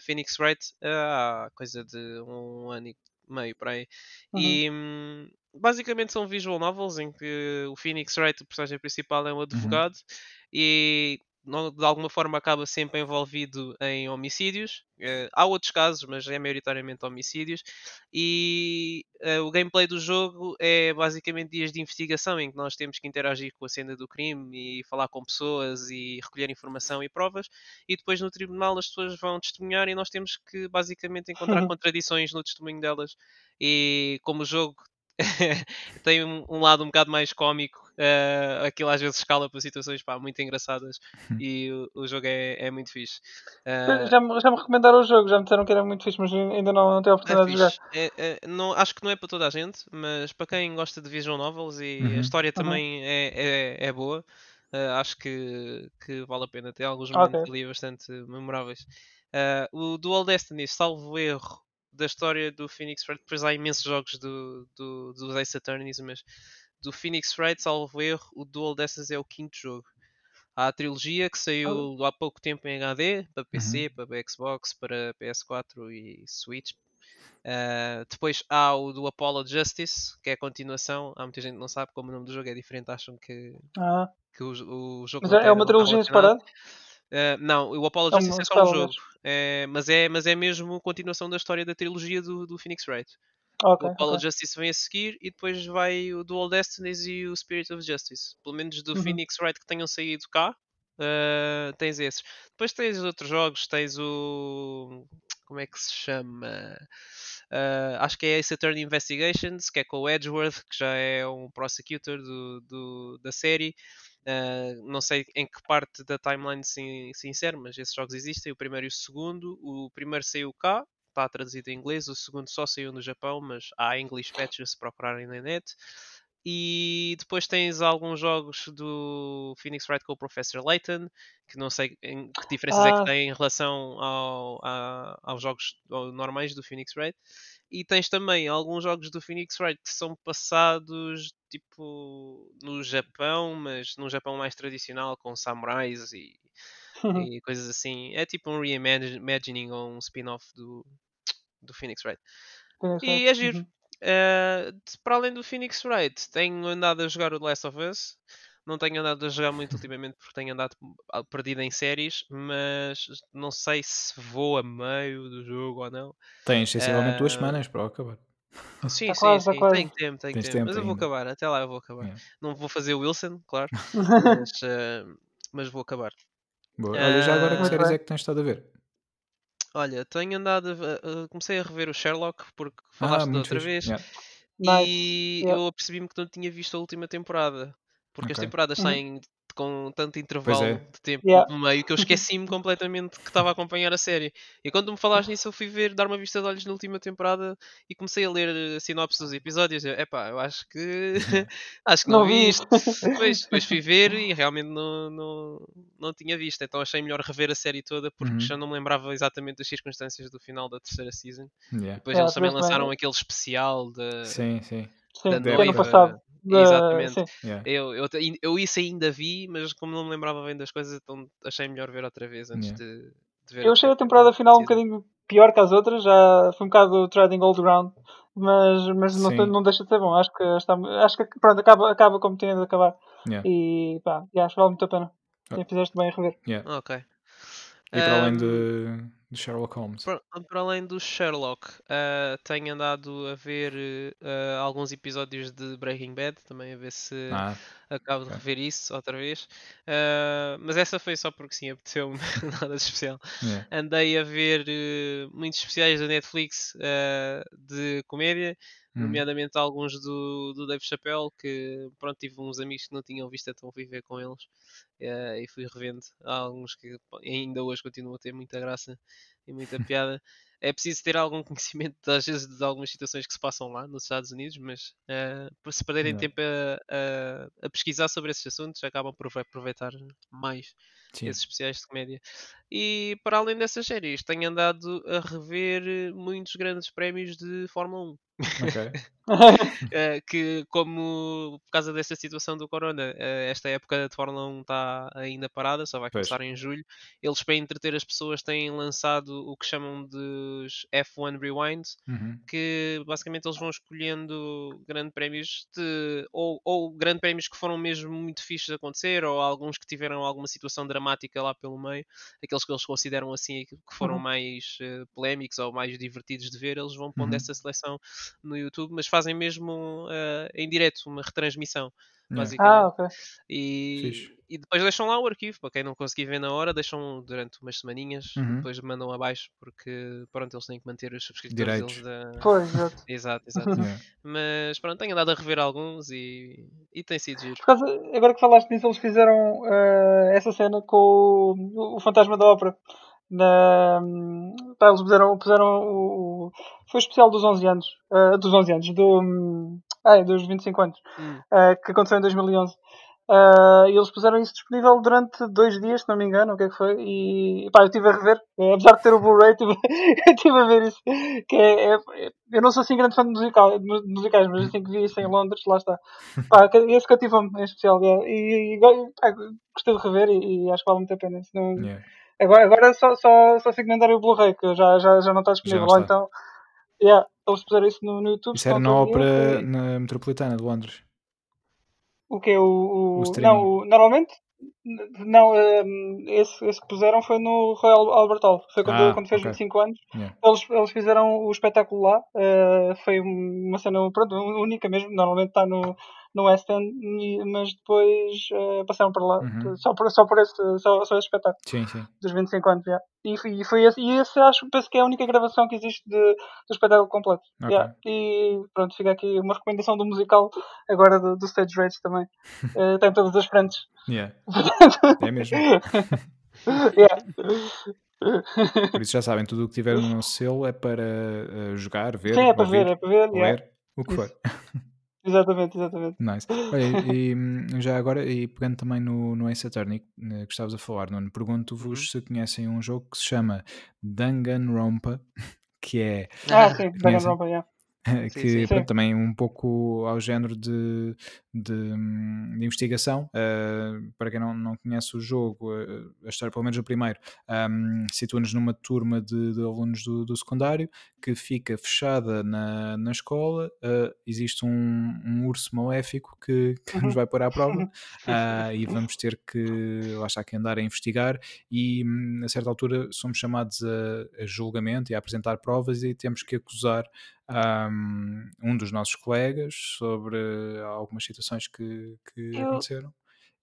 Phoenix Wright há coisa de um ano e meio para aí. Uhum. E um, basicamente são visual novels em que o Phoenix Wright, o personagem principal, é um uhum. advogado uhum. e de alguma forma acaba sempre envolvido em homicídios. Uh, há outros casos, mas é maioritariamente homicídios. E uh, o gameplay do jogo é basicamente dias de investigação em que nós temos que interagir com a cena do crime e falar com pessoas e recolher informação e provas. E depois no tribunal as pessoas vão testemunhar e nós temos que basicamente encontrar contradições no testemunho delas. E como o jogo tem um, um, lado um bocado mais cómico Uh, aquilo às vezes escala para situações pá, muito engraçadas e o, o jogo é, é, muito fixe. Uh, já, me, já me recomendaram o jogo, já me disseram que era muito fixe, mas ainda não, não tenho a oportunidade é de jogar. É, é, não, acho que não é para toda a gente, mas para quem gosta de visual novels e uhum. a história uhum. também uhum. é, é, boa, uh, acho que, que vale a pena. Tem alguns momentos okay. ali bastante memoráveis. o Dual Destiny, salvo erro, da história do Phoenix Wright, depois há imensos jogos do, do, dos Ace Attorneys, mas do Phoenix Wright, salvo erro, o Dual Destiny é o quinto jogo. Há a trilogia que saiu há pouco tempo em HD, para PC, uhum. para Xbox, para PS4 e Switch. Uh, depois há o do Apollo Justice, que é a continuação. Há muita gente que não sabe como o nome do jogo é diferente, acham que, ah. que o, o jogo. Mas é, é uma trilogia separada? Uh, não, o Apollo é Justice é só um jogo, é, mas, é, mas é mesmo continuação da história da trilogia do, do Phoenix Wright. Okay, o Apollo okay. Justice vem a seguir e depois vai o Dual Destinies e o Spirit of Justice. Pelo menos do uhum. Phoenix Wright que tenham saído cá, uh, tens esses. Depois tens outros jogos, tens o. Como é que se chama? Uh, acho que é Ace Attorney Investigations, que é com o Edgeworth, que já é um prosecutor do, do da série. Uh, não sei em que parte da timeline se, se insere, mas esses jogos existem, o primeiro e o segundo. O primeiro saiu cá, está traduzido em inglês, o segundo só saiu no Japão, mas há English patches se procurarem na net. E depois tens alguns jogos do Phoenix Wright com o Professor Layton, que não sei em que diferenças ah. é que ah. tem em relação ao, a, aos jogos normais do Phoenix Wright. E tens também alguns jogos do Phoenix Wright que são passados tipo no Japão, mas num Japão mais tradicional, com samurais e, e coisas assim. É tipo um reimagining ou um spin-off do, do Phoenix Wright. E é giro. Uhum. Uh, para além do Phoenix Wright, tenho andado a jogar o The Last of Us. Não tenho andado a jogar muito ultimamente porque tenho andado perdido em séries, mas não sei se vou a meio do jogo ou não. Tens sensivelmente uh... duas semanas para acabar. Sim, tá sim, quase, sim. Tá tenho tempo, tenho tempo. tempo. Mas eu vou acabar, até lá eu vou acabar. Yeah. Não vou fazer o Wilson, claro, mas, uh, mas vou acabar. Boa. Olha, já agora que séries é que tens estado a ver? Olha, tenho andado. A, comecei a rever o Sherlock porque falaste ah, outra fixe. vez yeah. e nice. eu apercebi-me que não tinha visto a última temporada. Porque okay. as temporadas uhum. saem com tanto intervalo é. de tempo yeah. no meio que eu esqueci-me completamente que estava a acompanhar a série. E quando me falaste nisso, eu fui ver, dar uma vista de olhos na última temporada e comecei a ler a sinopse dos episódios. É pá, eu acho que acho que não, não vi isto. Depois, depois fui ver e realmente não, não, não tinha visto. Então achei melhor rever a série toda porque uhum. já não me lembrava exatamente das circunstâncias do final da terceira season. Yeah. Depois eles também lançaram bem. aquele especial de. Sim, sim. Sim, da noiva, ano passado. Exatamente. Yeah. Eu, eu, eu isso ainda vi, mas como não me lembrava bem das coisas, então achei melhor ver outra vez antes yeah. de, de, ver. Eu achei a temporada final um bocadinho pior que as outras, já foi um bocado trading old ground, mas, mas não, não deixa de ser bom. Acho que, está, acho que pronto, acaba, acaba como tinha de acabar. Yeah. E pá, acho que vale muito a pena. Oh. Fizeste bem a rever. Yeah. Ok. E para um, além de, de Sherlock Holmes. Para, para, além do Sherlock, uh, tenho andado a ver uh, alguns episódios de Breaking Bad, também a ver se ah, acabo okay. de rever isso outra vez. Uh, mas essa foi só porque sim, apeteceu-me nada de especial. Yeah. Andei a ver muitos especiais da Netflix de comédia, hum. nomeadamente alguns do, do Dave Chappelle, que pronto, tive uns amigos que não tinham visto, então fui ver com eles uh, e fui revendo. Há alguns que ainda hoje continuam a ter muita graça e muita piada. É preciso ter algum conhecimento, às vezes, de algumas situações que se passam lá nos Estados Unidos, mas uh, se perderem Não. tempo a, a, a, pesquisar sobre esses assuntos, acabam por aproveitar mais Sim. esses especiais de comédia. E para além dessas séries, tenho andado a rever muitos grandes prémios de Fórmula 1. Okay. uh, que como por causa dessa situação do Corona, uh, esta época de Fórmula 1 está ainda parada, só vai começar pois. em julho. Eles para entreter as pessoas têm lançado o que chamam dos F1 Rewind, uhum. que basicamente eles vão escolhendo grandes prémios de ou, ou grandes prémios que foram mesmo muito fixos de acontecer, ou alguns que tiveram alguma situação dramática lá pelo meio, aqueles que eles consideram assim que foram uhum. mais uh, polémicos ou mais divertidos de ver, eles vão pondo uhum. essa seleção no YouTube, mas fazem mesmo uh, em direto uma retransmissão. Basicamente. Ah, ok. E, e depois deixam lá o arquivo, para quem não conseguir ver na hora, deixam durante umas semaninhas Uhum. depois mandam abaixo, porque pronto, eles têm que manter os subscritores Direitos. deles da. Pois, exato. Exato, exato. Yeah. Mas pronto, tenho andado a rever alguns e, e tem sido giro. Por causa, agora que falaste nisso, eles fizeram eh, essa cena com o, o Fantasma da Ópera. Na, pá, eles puseram, puseram o, o- Foi o especial dos 11 anos. eh, dos 11 anos. Do, ai, dos 25 anos. Hum. eh, que aconteceu em 2011. Eh, e eles puseram isso disponível durante dois dias, se não me engano, o que é que foi? E pá, eu estive a rever, eh, apesar de ter o Blu-ray, estive, eu estive a ver isso. Que é, é- eu não sou assim grande fã de, musical, de musicais, mas assim que vi isso em Londres, lá está. Pá, que- esse cativou-me em especial. é. E, e go- pá, gostei de rever e, e acho que vale muito a pena. Se não- Yeah. Agora, agora só, só, só segmentar o Blu-ray, que já, já, já não está disponível. não está. então, yeah, eles puseram isso no, no YouTube. Isso era na ópera na metropolitana de Londres. O que é o, O o- não, o- normalmente não, hum, esse, esse que puseram foi no Royal Albert Hall. Foi quando, Ah, quando fez ok. 25 anos. Yeah. Eles, eles fizeram o espetáculo lá. eh, foi uma cena pronto, única mesmo. Normalmente está no, no West End, mas depois eh, passaram para lá. Uhum. Só, por, só por esse, só, só esse espetáculo Sim, sim. dos 25 anos. yeah. E, foi- e foi esse, e esse acho penso que é a única gravação que existe de, do espetáculo completo. Ok. Yeah. E pronto, fica aqui uma recomendação do musical, agora do, do Stage Rage também. Eh, tem todas as frentes. Yeah. É mesmo. Yeah. Por isso já sabem, tudo o que tiver no selo é para eh, jogar, ver, Sim, é para ouvir, ver, é para ver. yeah. ler, o que for. Exatamente, exatamente. Nice. Olha, e hum, já agora, e pegando também no, no Ace Attorney eh, que estavas a falar, Nuno, pergunto-vos Uhum. se conhecem um jogo que se chama Danganronpa, que é Ah, sim? Danganronpa, yeah. que sim. pronto, Sim. também um pouco ao género de, de, hum, de investigação. Uh, para quem não, não conhece o jogo, uh, a história, pelo menos o primeiro, um, situa-nos numa turma de, de alunos do, do secundário que fica fechada na, na escola. Uh, existe um, um urso maléfico que, que nos Uhum. vai pôr à prova uh, e vamos ter que, lá está, que andar a investigar. E hum, a certa altura somos chamados a, a julgamento e a apresentar provas e temos que acusar um, um dos nossos colegas sobre algumas situações que, que Eu- aconteceram.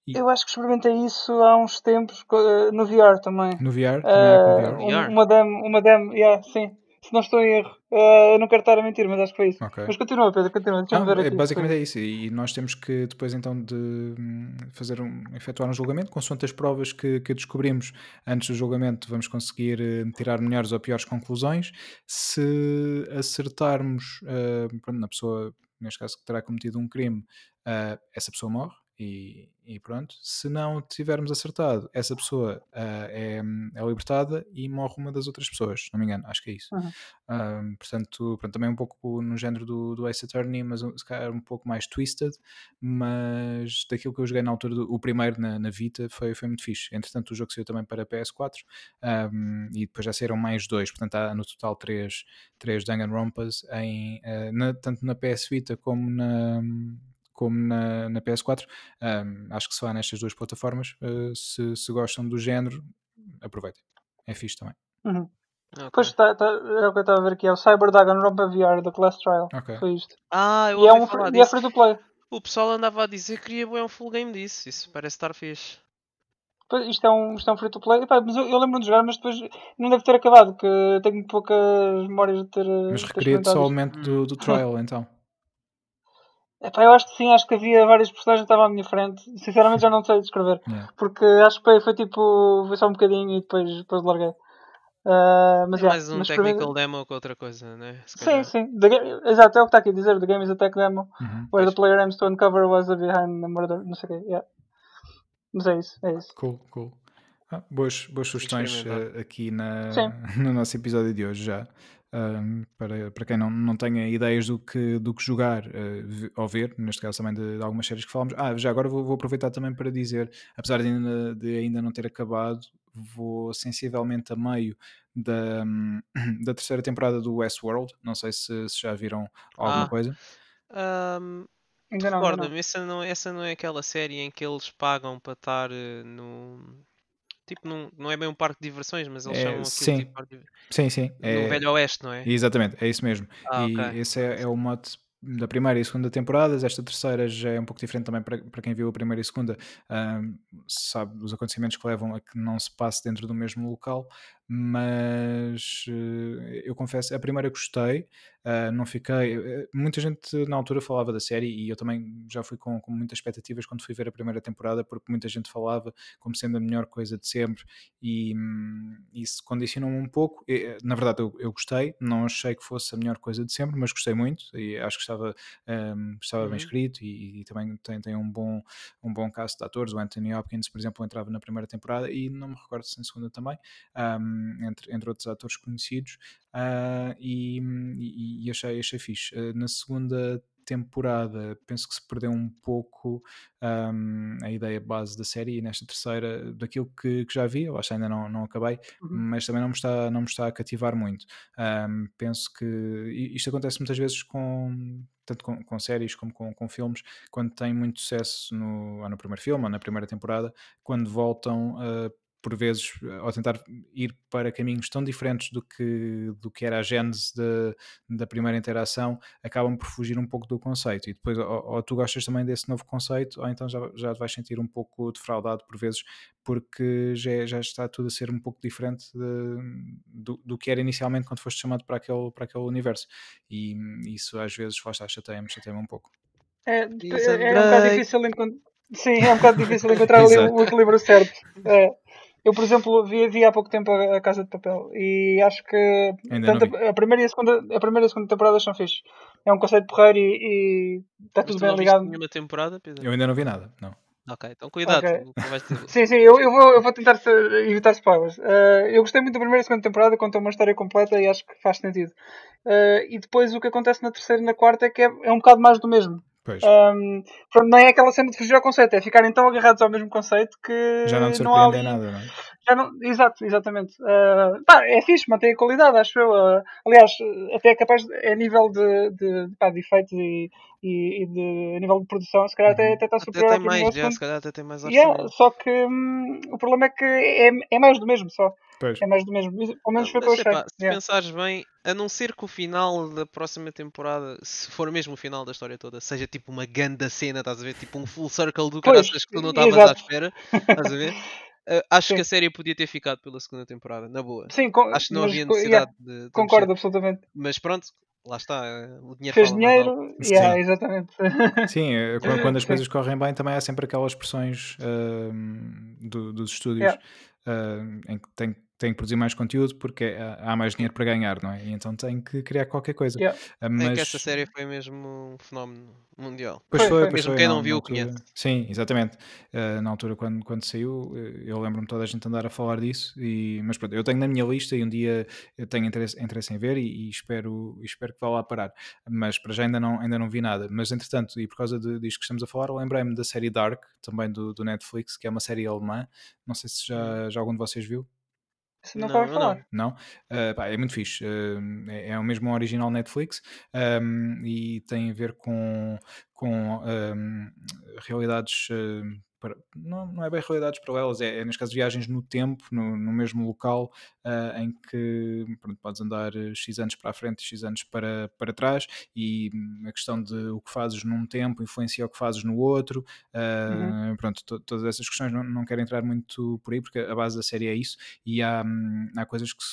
E Eu acho que experimentei isso há uns tempos eh, no VR também. no VR, também Eh, VR. No um- VR? uma demo, uma demo, yeah, sim. Se não estou em erro. Eh, eu não quero estar a mentir, mas acho que foi isso. Ok. Mas continua, Pedro, continua. Deixa-me Não, ver é, aqui. basicamente é isso. E nós temos que depois então de hum, fazer um, efetuar um julgamento, consoante as provas que, que descobrimos antes do julgamento, vamos conseguir eh, tirar melhores ou piores conclusões. Se acertarmos pronto, na pessoa, neste caso, que terá cometido um crime, eh, essa pessoa morre. E, e pronto, se não tivermos acertado, essa pessoa ah, é, é libertada e morre uma das outras pessoas, não me engano, acho que é isso. Uhum. Um, portanto, pronto, também um pouco no género do, do Ace Attorney, mas um, se calhar um pouco mais twisted. Mas daquilo que eu joguei na altura, do, o primeiro na, na Vita, foi, foi muito fixe. Entretanto, o jogo saiu também para PS4 um, e depois já saíram mais dois, portanto, há no total três, três Danganronpas, em, uh, na, tanto na PS Vita como na. Como na, na PS4, um, acho que só há nestas duas plataformas. Uh, se, se gostam do género, aproveitem, é fixe também. Uhum. Ok. Pois tá, tá, era o que eu estava a ver aqui, é o Cyber Danganronpa VR da Class Trial. Ok. Foi isto. Ah, eu E é, um, falar e é free to play. O pessoal andava a dizer que queria um full game disso. Isso parece estar fixe. Pois, Isto é um, isto é um free to play. Epá, mas eu, eu lembro de jogar, mas depois não deve ter acabado, que eu tenho poucas memórias de ter. Mas ter requeria-te só o momento do, do trial, então. Epá, eu acho que sim, acho que havia várias personagens que estavam à minha frente. Sinceramente já não sei descrever. Yeah. Porque acho que foi, foi tipo. Foi só um bocadinho e depois, depois larguei. Ah, mas é yeah, mais um mas technical experimenta- demo que outra coisa, né? Sim, sim. The ga- Exato, é o que está aqui a dizer. The game is a tech demo Uhum. where the player aims to uncover was behind the murder. Não sei o quê. Yeah. Mas é isso, é isso. Cool, cool. Ah, boas, boas sugestões eh, aqui na, Sim. no nosso episódio de hoje já. Para, para quem não, não tenha ideias do que, do que jogar ve- ou ver, neste caso também de, de algumas séries que falamos. Ah, já agora vou, vou aproveitar também para dizer, apesar de ainda, de ainda não ter acabado, vou sensivelmente a meio da, hum, da terceira temporada do Westworld. Não sei se, se já viram alguma Ah. coisa. Ainda não, não. Recorda-me, essa não, essa não é aquela série em que eles pagam para estar eh, no. Tipo, num, não é bem um parque de diversões, mas eles É, chamam aquilo sim. tipo parque de... Sim, sim. no é- Velho Oeste, não é? Exatamente, é isso mesmo. Ah, e ok. esse é, é o mote da primeira e segunda temporadas. Esta terceira já é um pouco diferente também para, para quem viu a primeira e segunda, uh, sabe os acontecimentos que levam a que não se passe dentro do mesmo local, mas uh, eu confesso, a primeira gostei, uh, não fiquei. Eh, muita gente na altura falava da série e eu também já fui com, com muitas expectativas quando fui ver a primeira temporada, porque muita gente falava como sendo a melhor coisa de sempre e um, isso condicionou-me um pouco. E, na verdade, eu, eu, gostei, não achei que fosse a melhor coisa de sempre, mas gostei muito e acho que estava, um, estava uhum. bem escrito e, e, também tem, tem um bom, um bom cast de atores. O Anthony Hopkins, por exemplo, entrava na primeira temporada e não me recordo se na segunda também. Um, entre, entre outros atores conhecidos, uh, e, e, achei, achei fixe. Uh, na segunda temporada penso que se perdeu um pouco um, a ideia base da série e nesta terceira daquilo que, que já vi, eu acho que ainda não, não acabei, uhum. mas também não me, está, não me está a cativar muito. Um, penso que isto acontece muitas vezes com tanto com, com, séries como com, com filmes, quando têm muito sucesso no, no primeiro filme ou na primeira temporada, quando voltam uh, por vezes, ao tentar ir para caminhos tão diferentes do que, do que era a gênese de, da primeira interação, acabam por fugir um pouco do conceito. E depois, ou, ou, tu gostas também desse novo conceito, ou então já, já te vais sentir um pouco defraudado por vezes, porque já, já está tudo a ser um pouco diferente de, do, do que era inicialmente quando foste chamado para aquele, para aquele universo. E isso às vezes, chateia-me, chateia-me um pouco. É, é, é um bocado difícil encontrar. Sim, é um bocado difícil encontrar o equilíbrio certo. É. Eu, por exemplo, vi, vi há pouco tempo a, Casa de Papel e acho que tanto a, a, primeira e a, segunda, a primeira e a segunda temporada são fixe. É um conceito porreiro e, e está tudo bem ligado. Nenhuma temporada, Pedro? Eu ainda não vi nada, não. Ok, então cuidado. Okay. sim, sim, eu, eu, vou, eu vou tentar evitar spoilers. Uh, eu gostei muito da primeira e segunda temporada, contou uma história completa e acho que faz sentido. Uh, e depois o que acontece na terceira e na quarta é que é, é um bocado mais do mesmo. Um, pronto, não é aquela cena de fugir ao conceito, é ficarem tão agarrados ao mesmo conceito que. Já não te surpreende não nada, não é? Já não, exato, exatamente. Uh, pá, é fixe, mantém a qualidade, acho eu. Uh, aliás, até é capaz, de, é nível de, de, pá, de efeitos e, e, e de a nível de produção, se calhar até, uhum. até está superior até tem mais, já, se calhar até tem mais yeah, Só que hum, o problema é que é, é mais do mesmo só. Pois. É mais do mesmo. Pelo menos foi o que eu achei. Se yeah. pensares bem, a não ser que o final da próxima temporada, se for mesmo o final da história toda, seja tipo uma ganda cena, estás a ver? Tipo um full circle do caraças que tu não estavas à espera, estás a ver? Uh, acho Sim. que a série podia ter ficado pela segunda temporada, na boa. Sim, acho que não havia necessidade yeah, de, de, Concordo, mexer. absolutamente. Mas pronto, lá está, eh, o dinheiro Fez dinheiro, yeah, exatamente. Sim, eh, quando, as coisas correm bem, também há sempre aquelas pressões uh, do, dos estúdios yeah. uh, em que tem tem que produzir mais conteúdo porque há mais dinheiro para ganhar, não é? E então tem que criar qualquer coisa. Yeah. Mas... É que essa série foi mesmo um fenómeno mundial. Pois foi, foi. Pois mesmo foi, quem não, não viu conhece. Sim, exatamente. Uh, na altura quando, quando saiu, eh, eu lembro-me toda a gente andar a falar disso, e, mas pronto, eu tenho na minha lista e um dia eu tenho interesse, interesse em ver e, e espero, espero que vá lá parar. Mas para já ainda não, ainda não vi nada. Mas entretanto, e por causa de, disto que estamos a falar, lembrei-me da série Dark, também do, do Netflix, que é uma série alemã. Não sei se já, hum. já algum de vocês viu. Não, não falar. Não? Uh, pá, é muito fixe. Uh, é, é, o mesmo original Netflix um, e tem a ver com, com um, realidades uh, não, não é bem realidades paralelas, é, é neste caso viagens no tempo, no, no mesmo local, uh, em que pronto, podes andar X anos para a frente e X anos para, para trás, e a questão de o que fazes num tempo influencia o que fazes no outro. Uh, uhum. Pronto, to, todas essas questões não, não quero entrar muito por aí, porque a base da série é isso, e há, hum, há coisas que,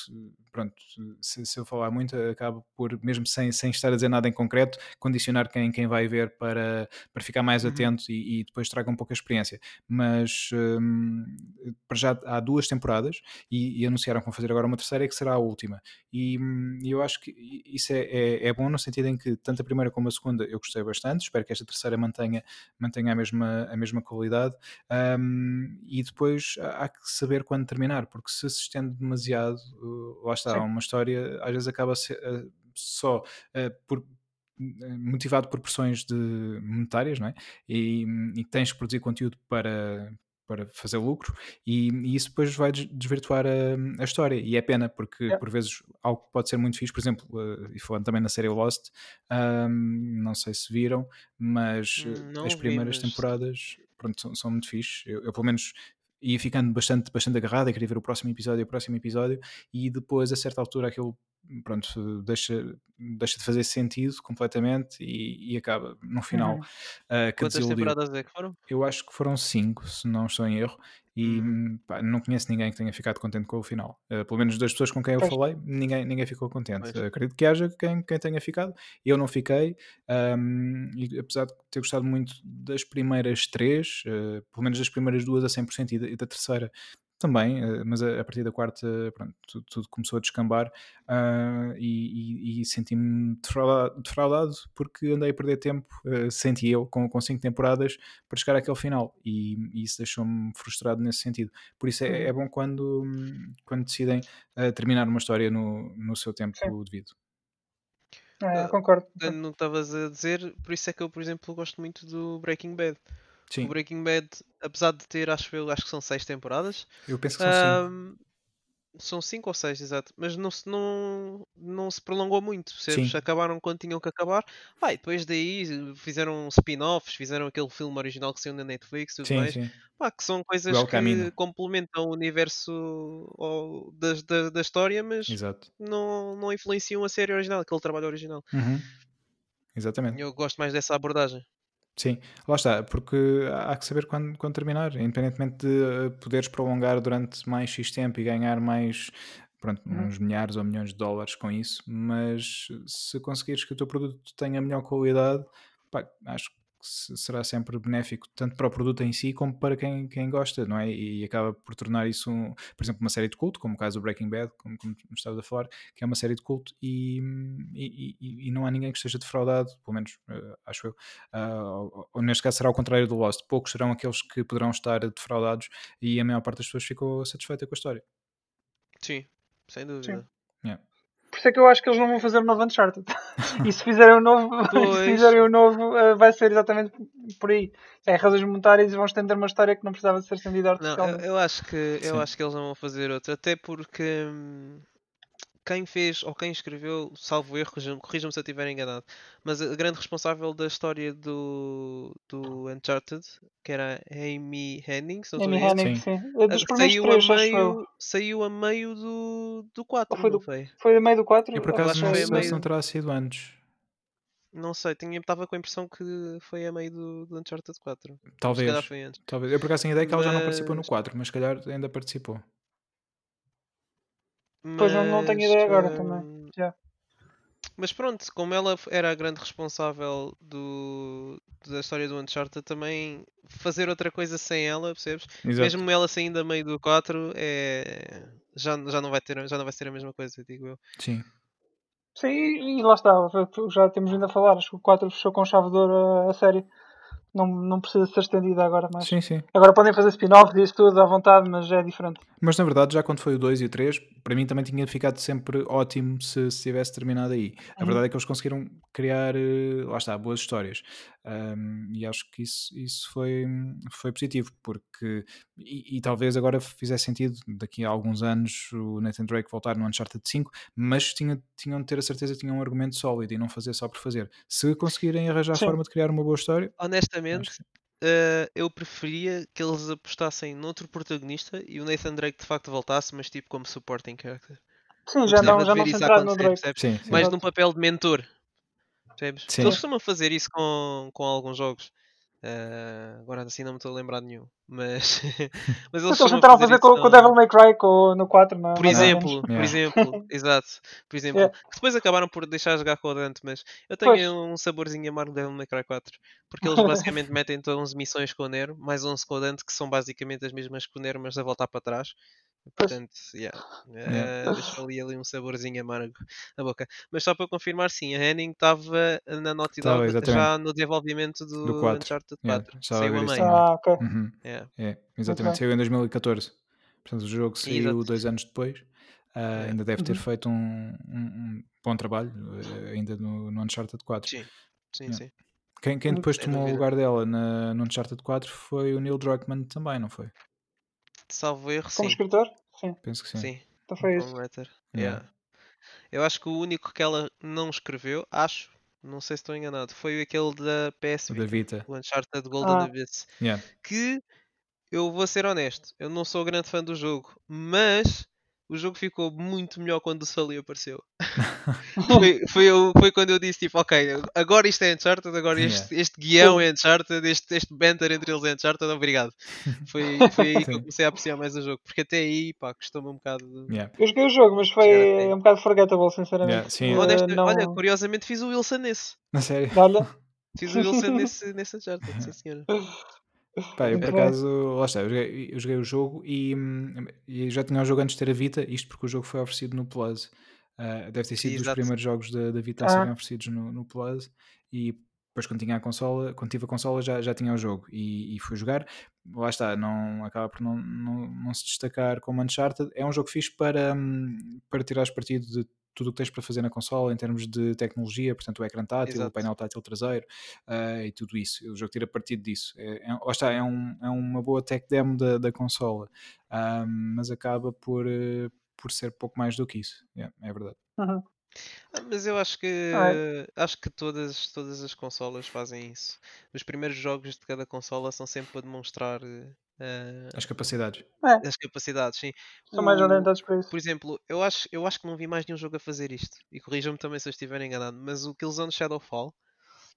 pronto, se, se eu falar muito, acabo por, mesmo sem, sem estar a dizer nada em concreto, condicionar quem, quem vai ver para, para ficar mais uhum. atento e, e depois traga um pouco a experiência mas um, para já há duas temporadas e, e, anunciaram que vão fazer agora uma terceira que será a última. E, e eu acho que isso é, é, é, bom no sentido em que tanto a primeira como a segunda eu gostei bastante, espero que esta terceira mantenha, mantenha a, mesma, a mesma qualidade. Um, e depois há que saber quando terminar, porque se se estende demasiado, uh, lá está, Sim. uma história às vezes acaba ser, uh, só uh, por motivado por pressões de monetárias, não é? E, e tens que produzir conteúdo para, para fazer lucro e, e, isso depois vai desvirtuar a, a história e é pena porque é. por vezes algo pode ser muito fixe, por exemplo uh, e falando também na série Lost um, não sei se viram mas hum, não as primeiras vi, mas... temporadas pronto, são, são muito fixe eu, eu, pelo menos ia ficando bastante, bastante agarrado queria ver o próximo episódio o próximo episódio e depois a certa altura aquilo pronto, deixa, deixa de fazer sentido completamente e, e acaba no final uhum. uh, Quantas temporadas é que foram? Eu acho que foram cinco, se não estou em erro, e uhum. pá, não conheço ninguém que tenha ficado contente com o final. Uh, pelo menos das pessoas com quem eu pois. falei, ninguém, ninguém ficou contente. Acredito que haja quem, quem tenha ficado. Eu não fiquei, um, e apesar de ter gostado muito das primeiras três, uh, pelo menos das primeiras duas a 100% e da, e da terceira também, eh, mas a, partir da quarta pronto, tudo, tudo começou a descambar uh, e, e, e senti-me defraudado, defraudado, porque andei a perder tempo, uh, senti eu, com, com cinco temporadas para chegar àquele final e, e isso deixou-me frustrado nesse sentido. Por isso é, é bom quando, quando decidem uh, terminar uma história no, no seu tempo Sim. devido. É, concordo. Não estavas a dizer, por isso é que eu, por exemplo, gosto muito do Breaking Bad. Sim. O Breaking Bad, apesar de ter, acho eu, acho que são seis temporadas. Eu penso que são cinco. São cinco ou seis, exato. Mas não se, não, não se prolongou muito. Percebes? Acabaram quando tinham que acabar. Ah, depois daí fizeram spin-offs, fizeram aquele filme original que saiu na Netflix tudo sim, mais. Sim. Pá, que são coisas que caminho. complementam o universo da, da, da história, mas não, não influenciam a série original, aquele trabalho original. Uhum. Exatamente. Eu gosto mais dessa abordagem. Sim, lá está, porque há que saber quando, quando terminar, independentemente de eh, poderes prolongar durante mais X tempo e ganhar mais, pronto, uhum. uns milhares ou milhões de dólares com isso, mas se conseguires que o teu produto tenha melhor qualidade, pá, acho que será sempre benéfico tanto para o produto em si como para quem, quem gosta, não é? E acaba por tornar isso, um, por exemplo, uma série de culto, como o caso do Breaking Bad, como, como estava a falar, que é uma série de culto e, e, e, e não há ninguém que esteja defraudado, pelo menos uh, acho eu. Uh, ou, neste caso será ao contrário do Lost, poucos serão aqueles que poderão estar defraudados e a maior parte das pessoas ficou satisfeita com a história. Sim, sem dúvida. Sim. Yeah. Por isso é que eu acho que eles não vão fazer um novo Uncharted. e se fizerem um novo, se fizerem um novo uh, vai ser exatamente por aí. É razões monetárias e vão estender uma história que não precisava de ser estendida artificialmente. Não, eu, eu, acho que, eu acho que eles não vão fazer outra. Até porque. Hum quem fez ou quem escreveu, salvo erro, corrijam-me se eu estiver enganado, mas a grande responsável da história do, do Uncharted, que era Amy Henning, se não Amy Henning, sim. sim. É saiu, três, a meio, saiu a meio do, do 4, foi, do, foi? Foi a meio do 4? Eu por acaso não sei se não terá sido antes. Não sei, estava com a impressão que foi a meio do, do Uncharted 4. Talvez. Talvez. Eu por acaso tinha ideia que mas... ela já não participou no 4, mas se calhar ainda participou. Pois não, não tenho ideia agora também. Hum, Já. Mas pronto, como ela era a grande responsável do, da história do Uncharted, também fazer outra coisa sem ela, percebes? Exato. Mesmo ela saindo a meio do 4, é... já, já, não vai ter, já não vai ser a mesma coisa, digo eu. Sim. Sim, e lá está, já temos vindo a falar, acho que o 4 fechou com chave de ouro a série não, não precisa ser estendida agora mais. Sim, sim. Agora podem fazer spin-offs e isso tudo à vontade, mas é diferente. Mas na verdade, já quando foi o 2 e o 3, para mim também tinha ficado sempre ótimo se, se tivesse terminado aí. A uhum. verdade é que eles conseguiram criar, eh, lá está, boas histórias. Um, e acho que isso, isso foi, foi positivo, porque e, e, talvez agora fizesse sentido daqui a alguns anos o Nathan Drake voltar no Uncharted 5, mas tinha, tinham de ter a certeza que tinham um argumento sólido e não fazer só por fazer. Se conseguirem arranjar Sim. a forma de criar uma boa história, honestamente, Uh, eu preferia que eles apostassem noutro protagonista e o Nathan Drake de facto voltasse, mas tipo como supporting character. Sim, já não, já não centrado no Drake. Sim, sim. Mais num papel de mentor. Percebes? Eles costumam fazer isso com, com alguns jogos. Uh, agora assim não me estou a lembrar de nenhum. Mas, mas eles tentaram fazer, fazer com, com o Devil May Cry com, no 4, não, é? Por exemplo, por exemplo, exato. Por exemplo, yeah. que depois acabaram por deixar jogar com o Dante, mas eu tenho pois. um saborzinho amargo Devil May Cry 4. Porque eles basicamente metem então 11 missões com o Nero, mais 11 com o Dante, que são basicamente as mesmas que o Nero, mas a voltar para trás. Portanto, yeah. Uh, deixou ali, ali um saborzinho amargo na boca. Mas só para confirmar, sim, a Henning estava na Naughty Dog já no desenvolvimento do, do 4. Uncharted 4. Yeah, Saiu a meio. Ah, ok. Uhum. Yeah. É, exatamente, okay. saiu em 2014. Portanto, o jogo saiu Exato. dois anos depois. Uh, ainda deve ter uhum. feito um, um, um, bom trabalho uh, ainda no, no Uncharted 4. Sim, sim, sim. Quem, quem depois tomou o lugar dela na, no Uncharted 4 foi o Neil Druckmann também, não foi? Salvo erro, Como sim. escritor? Sim. Penso que sim. Sim. Então foi isso. Yeah. Eu acho que o único que ela não escreveu, acho, não sei se estou enganado, foi aquele da PS Vita, da Vita. o Uncharted Golden ah. Abyss. Yeah. Que eu vou ser honesto, eu não sou grande fã do jogo, mas o jogo ficou muito melhor quando o Sully apareceu. foi, foi, foi, quando eu disse tipo, ok, agora isto é Uncharted, agora este, este guião é Uncharted, este, este banter entre eles é Uncharted, obrigado. Foi, foi aí que eu comecei a apreciar mais o jogo, porque até aí, pá, custou-me um bocado de... yeah. Eu joguei o jogo, mas foi um bocado forgettable, sinceramente. Yeah, sim. Honesta, uh, não... Olha, curiosamente fiz o Wilson nesse. Na sério? Olha. Fiz o Wilson nesse, nesse Uncharted, sim senhora. Pá, eu por acaso, lá está, eu joguei, eu joguei o jogo e, e, já tinha o jogo antes de ter a Vita, isto porque o jogo foi oferecido no Plus. Uh, deve ter sido Sim, dos primeiros jogos da, da Vita a serem ah. oferecidos no, no Plus e depois quando tinha a consola, quando tive a consola já, já tinha o jogo e, e fui jogar. Lá está, não, acaba por não, não, não se destacar como Uncharted. É um jogo fixe para, hum, para tirares partido de tudo o que tens para fazer na consola em termos de tecnologia, portanto o ecrã tátil, Exato. o painel tátil traseiro uh, e tudo isso. O jogo tira partido disso. É, é, está, é, um, é uma boa tech demo da, da consola, uh, mas acaba por, uh, por ser pouco mais do que isso. Yeah, é verdade. Uhum. Ah, mas eu acho que ah, é. acho que todas, todas as consolas fazem isso. Os primeiros jogos de cada consola são sempre para demonstrar Uh, as capacidades. É. As capacidades, sim. São o, mais orientados para isso. Por exemplo, eu acho, eu acho que não vi mais nenhum jogo a fazer isto. E corrijam-me também se eu estiver enganado. Mas o Killzone Shadowfall,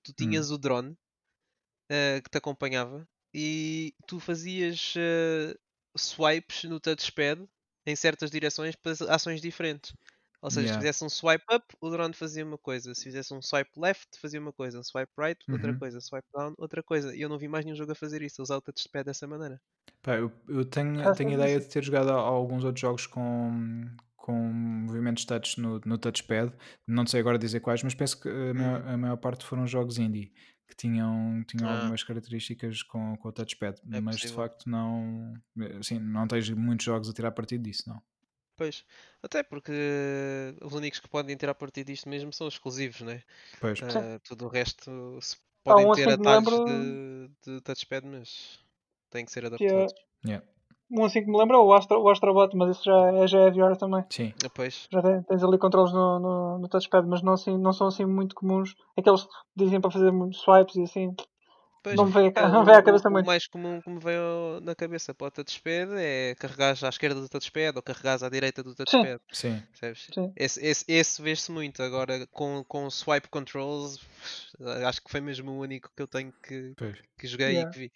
tu tinhas hum. o drone uh, que te acompanhava e tu fazias uh, swipes no touchpad em certas direções para ações diferentes. Ou seja, yeah. se fizesse um swipe up, o drone fazia uma coisa. Se fizesse um swipe left, fazia uma coisa. Um swipe right, outra uhum. coisa. Swipe down, outra coisa. E eu não vi mais nenhum jogo a fazer isso, a usar o touchpad dessa maneira. Pá, eu, eu tenho, ah, tenho ideia de ter jogado alguns outros jogos com, com movimentos touch no, no touchpad. Não sei agora dizer quais, mas penso que a maior, uhum. a maior parte foram jogos indie que tinham, tinham ah. algumas características com, com o touchpad, é mas possível. de facto não, assim, não tens muitos jogos a tirar partido disso, não. Pois, até porque os únicos que podem ter a partir disto mesmo são os exclusivos, né? Pois. Uh, tudo o resto se podem um ter atalhos lembro... de, de touchpad, mas têm que ser adaptados. Que é... yeah. Um assim que me lembra é o, Astro, o Astrobot, mas isso já é, já é VR também. Sim. Ah, pois. Já tens ali controles no, no, no touchpad, mas não, assim, não são assim muito comuns. Aqueles que dizem para fazer muitos swipes e assim. Pois, não a, não veio à cabeça o, muito. O mais comum que me veio na cabeça para o touchpad é carregar à esquerda do touchpad ou carregar à direita do touchpad. Sim. Sim. Esse, esse, esse vê-se muito. Agora com, com swipe controls, acho que foi mesmo o único que eu tenho que, que joguei yeah. e que vi.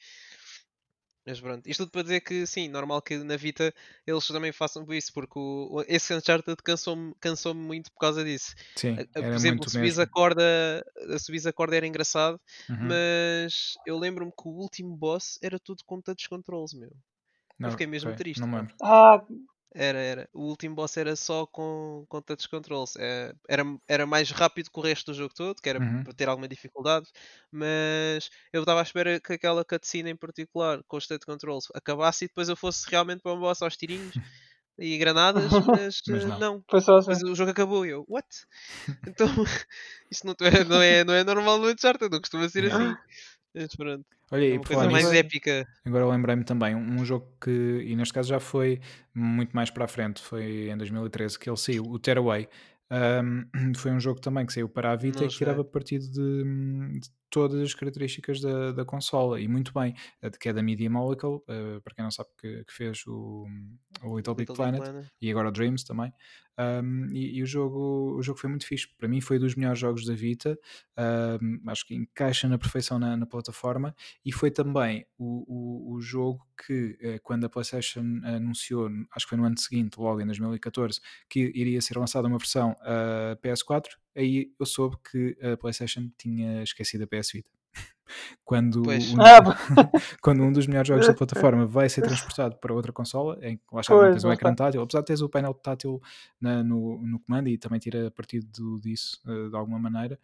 Mas pronto, isto tudo para dizer que sim, normal que na Vita eles também façam isso, porque o, esse Uncharted cansou-me cansou muito por causa disso. Sim, por exemplo, subis a corda, subis a corda era engraçado, uhum. mas eu lembro-me que o último boss era tudo com touch controls, meu. Não, eu fiquei mesmo okay, triste. Não lembro. Ah, era, era. O último boss era só com, com touch controls. É, era, era mais rápido que o resto do jogo todo, que era uhum. para ter alguma dificuldade, mas eu estava à espera que aquela cutscene em particular, com os touch controls, acabasse e depois eu fosse realmente para um boss aos tirinhos e granadas, mas, mas não. não. Foi só assim. Mas o jogo acabou e eu, what? Então, isto não é, não é, não é normal no Uncharted, não costuma ser assim. Mas pronto. Olha, é uma coisa mais épica. Agora lembrei-me também, um, um, jogo que, e neste caso já foi muito mais para a frente, foi em 2013 que ele saiu, o Tearaway. Um, foi um jogo também que saiu para a Vita e que tirava partido de, de, todas as características da, da consola e muito bem, que é da Media Molecule, uh, para quem não sabe que, que fez o, o Little, Big, Planet, Planet, e agora o Dreams também. Um, e, e, o, jogo, o jogo foi muito fixe. Para mim, foi dos melhores jogos da Vita. Um, acho que encaixa na perfeição na, na plataforma. E foi também o, o, o jogo que, eh, quando a PlayStation anunciou, acho que foi no ano seguinte, logo em 2014, que iria ser lançada uma versão uh, PS4, aí eu soube que a PlayStation tinha esquecido a PS Vita quando um, ah, quando um dos melhores jogos da plataforma vai ser transportado para outra consola, em que lá está, pois, tens um ecrã tátil, apesar de teres o painel tátil na, no, no comando e também tira partido disso uh, de alguma maneira,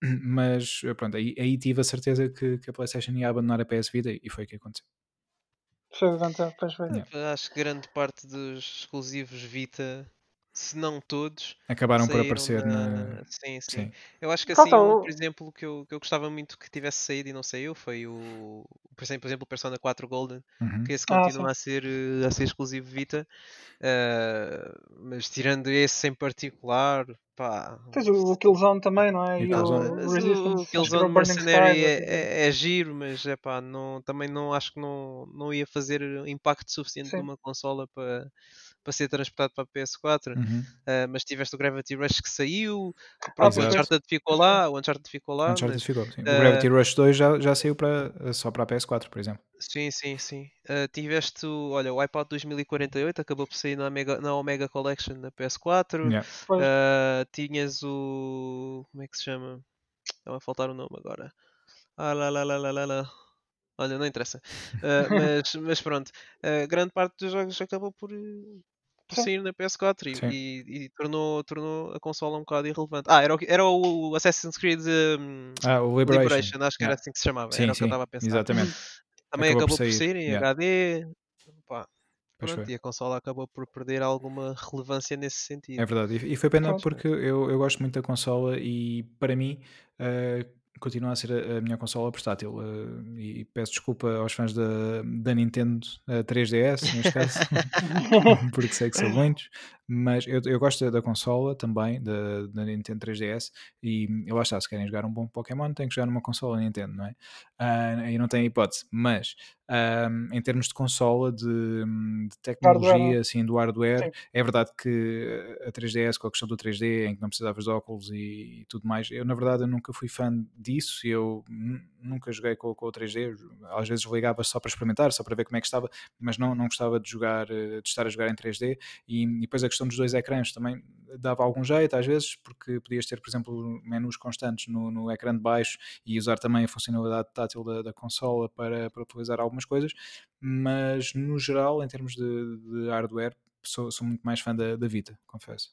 mas eh, pronto, aí, aí tive a certeza que, que, a PlayStation ia abandonar a PS Vita e foi o que aconteceu. Foi o que aconteceu, pois foi. Yeah. Acho que grande parte dos exclusivos Vita se não todos, acabaram por aparecer na... na... Sim, sim, sim, Eu acho que assim, um, por exemplo, que eu, que eu gostava muito que tivesse saído e não saiu foi o, por exemplo, o Persona 4 Golden, uhum. que esse ah, continua ah, a, ser, a ser exclusivo Vita, uh, mas tirando esse em particular, pá. Tens o Killzone também, não é? E, e o, o Resistance. O Killzone Mercenary é, é, é, giro, mas é pá, não, também não acho que não, não ia fazer impacto suficiente sim. numa consola para para ser transportado para a PS4, Uhum. uh, mas tiveste o Gravity Rush que saiu, o próprio Exato. Uncharted ficou lá, o Uncharted ficou lá. Uncharted mas- ficou, sim. O eh, Gravity Rush 2 já, já saiu para, só para a PS4, por exemplo. Sim, sim, sim. Uh, tiveste, o- olha, o Wipeout 2048 acabou por sair na Omega, na Omega Collection da PS4. Yeah. Uh, tinhas o. Como é que se chama? Estava a faltar o nome agora. Ah, lá, lá, lá, lá, lá, lá. Olha, não interessa. Uh, mas, mas pronto, uh, grande parte dos jogos acabou por, por Sim. sair na PS4 e, Sim. e- e tornou, tornou a consola um bocado irrelevante. Ah, era o, era o Assassin's Creed um, Ah, o Liberation. Liberation. acho que era assim que se chamava. Sim, era o que eu sim, estava a pensar. exatamente. Também Acabou acabou, por por sair, em yeah. HD. Pá, pronto, e a consola acabou por perder alguma relevância nesse sentido. É verdade. E, foi pena porque eu, eu gosto muito da consola e para mim eh, continua a ser a, a minha consola portátil. eh, e peço desculpa aos fãs da, da Nintendo eh, 3DS, neste caso, porque sei que são muitos. Mas eu, eu gosto da consola também, da, da Nintendo 3DS. E eu acho que se querem jogar um bom Pokémon, têm que jogar numa consola Nintendo, não é? Ah, e não tem hipótese. Mas ah, em termos de consola, de, de tecnologia, Hardware, assim, do hardware, Sim. é verdade que a 3DS, com a questão do 3D, em que não precisavas de óculos e, e tudo mais, eu na verdade eu nunca fui fã disso, eu nu- nunca joguei com, com o 3D, às vezes ligava só para experimentar, só para ver como é que estava, mas não, não gostava de jogar, eh, de estar a jogar em 3D, e, e depois a questão dos dois ecrãs também dava algum jeito às vezes, porque podias ter, por exemplo, menus constantes no, no ecrã de baixo e usar também a funcionalidade tátil da, da consola para, para utilizar algumas coisas, mas no geral, em termos de, de hardware, sou, sou muito mais fã da, da Vita, confesso.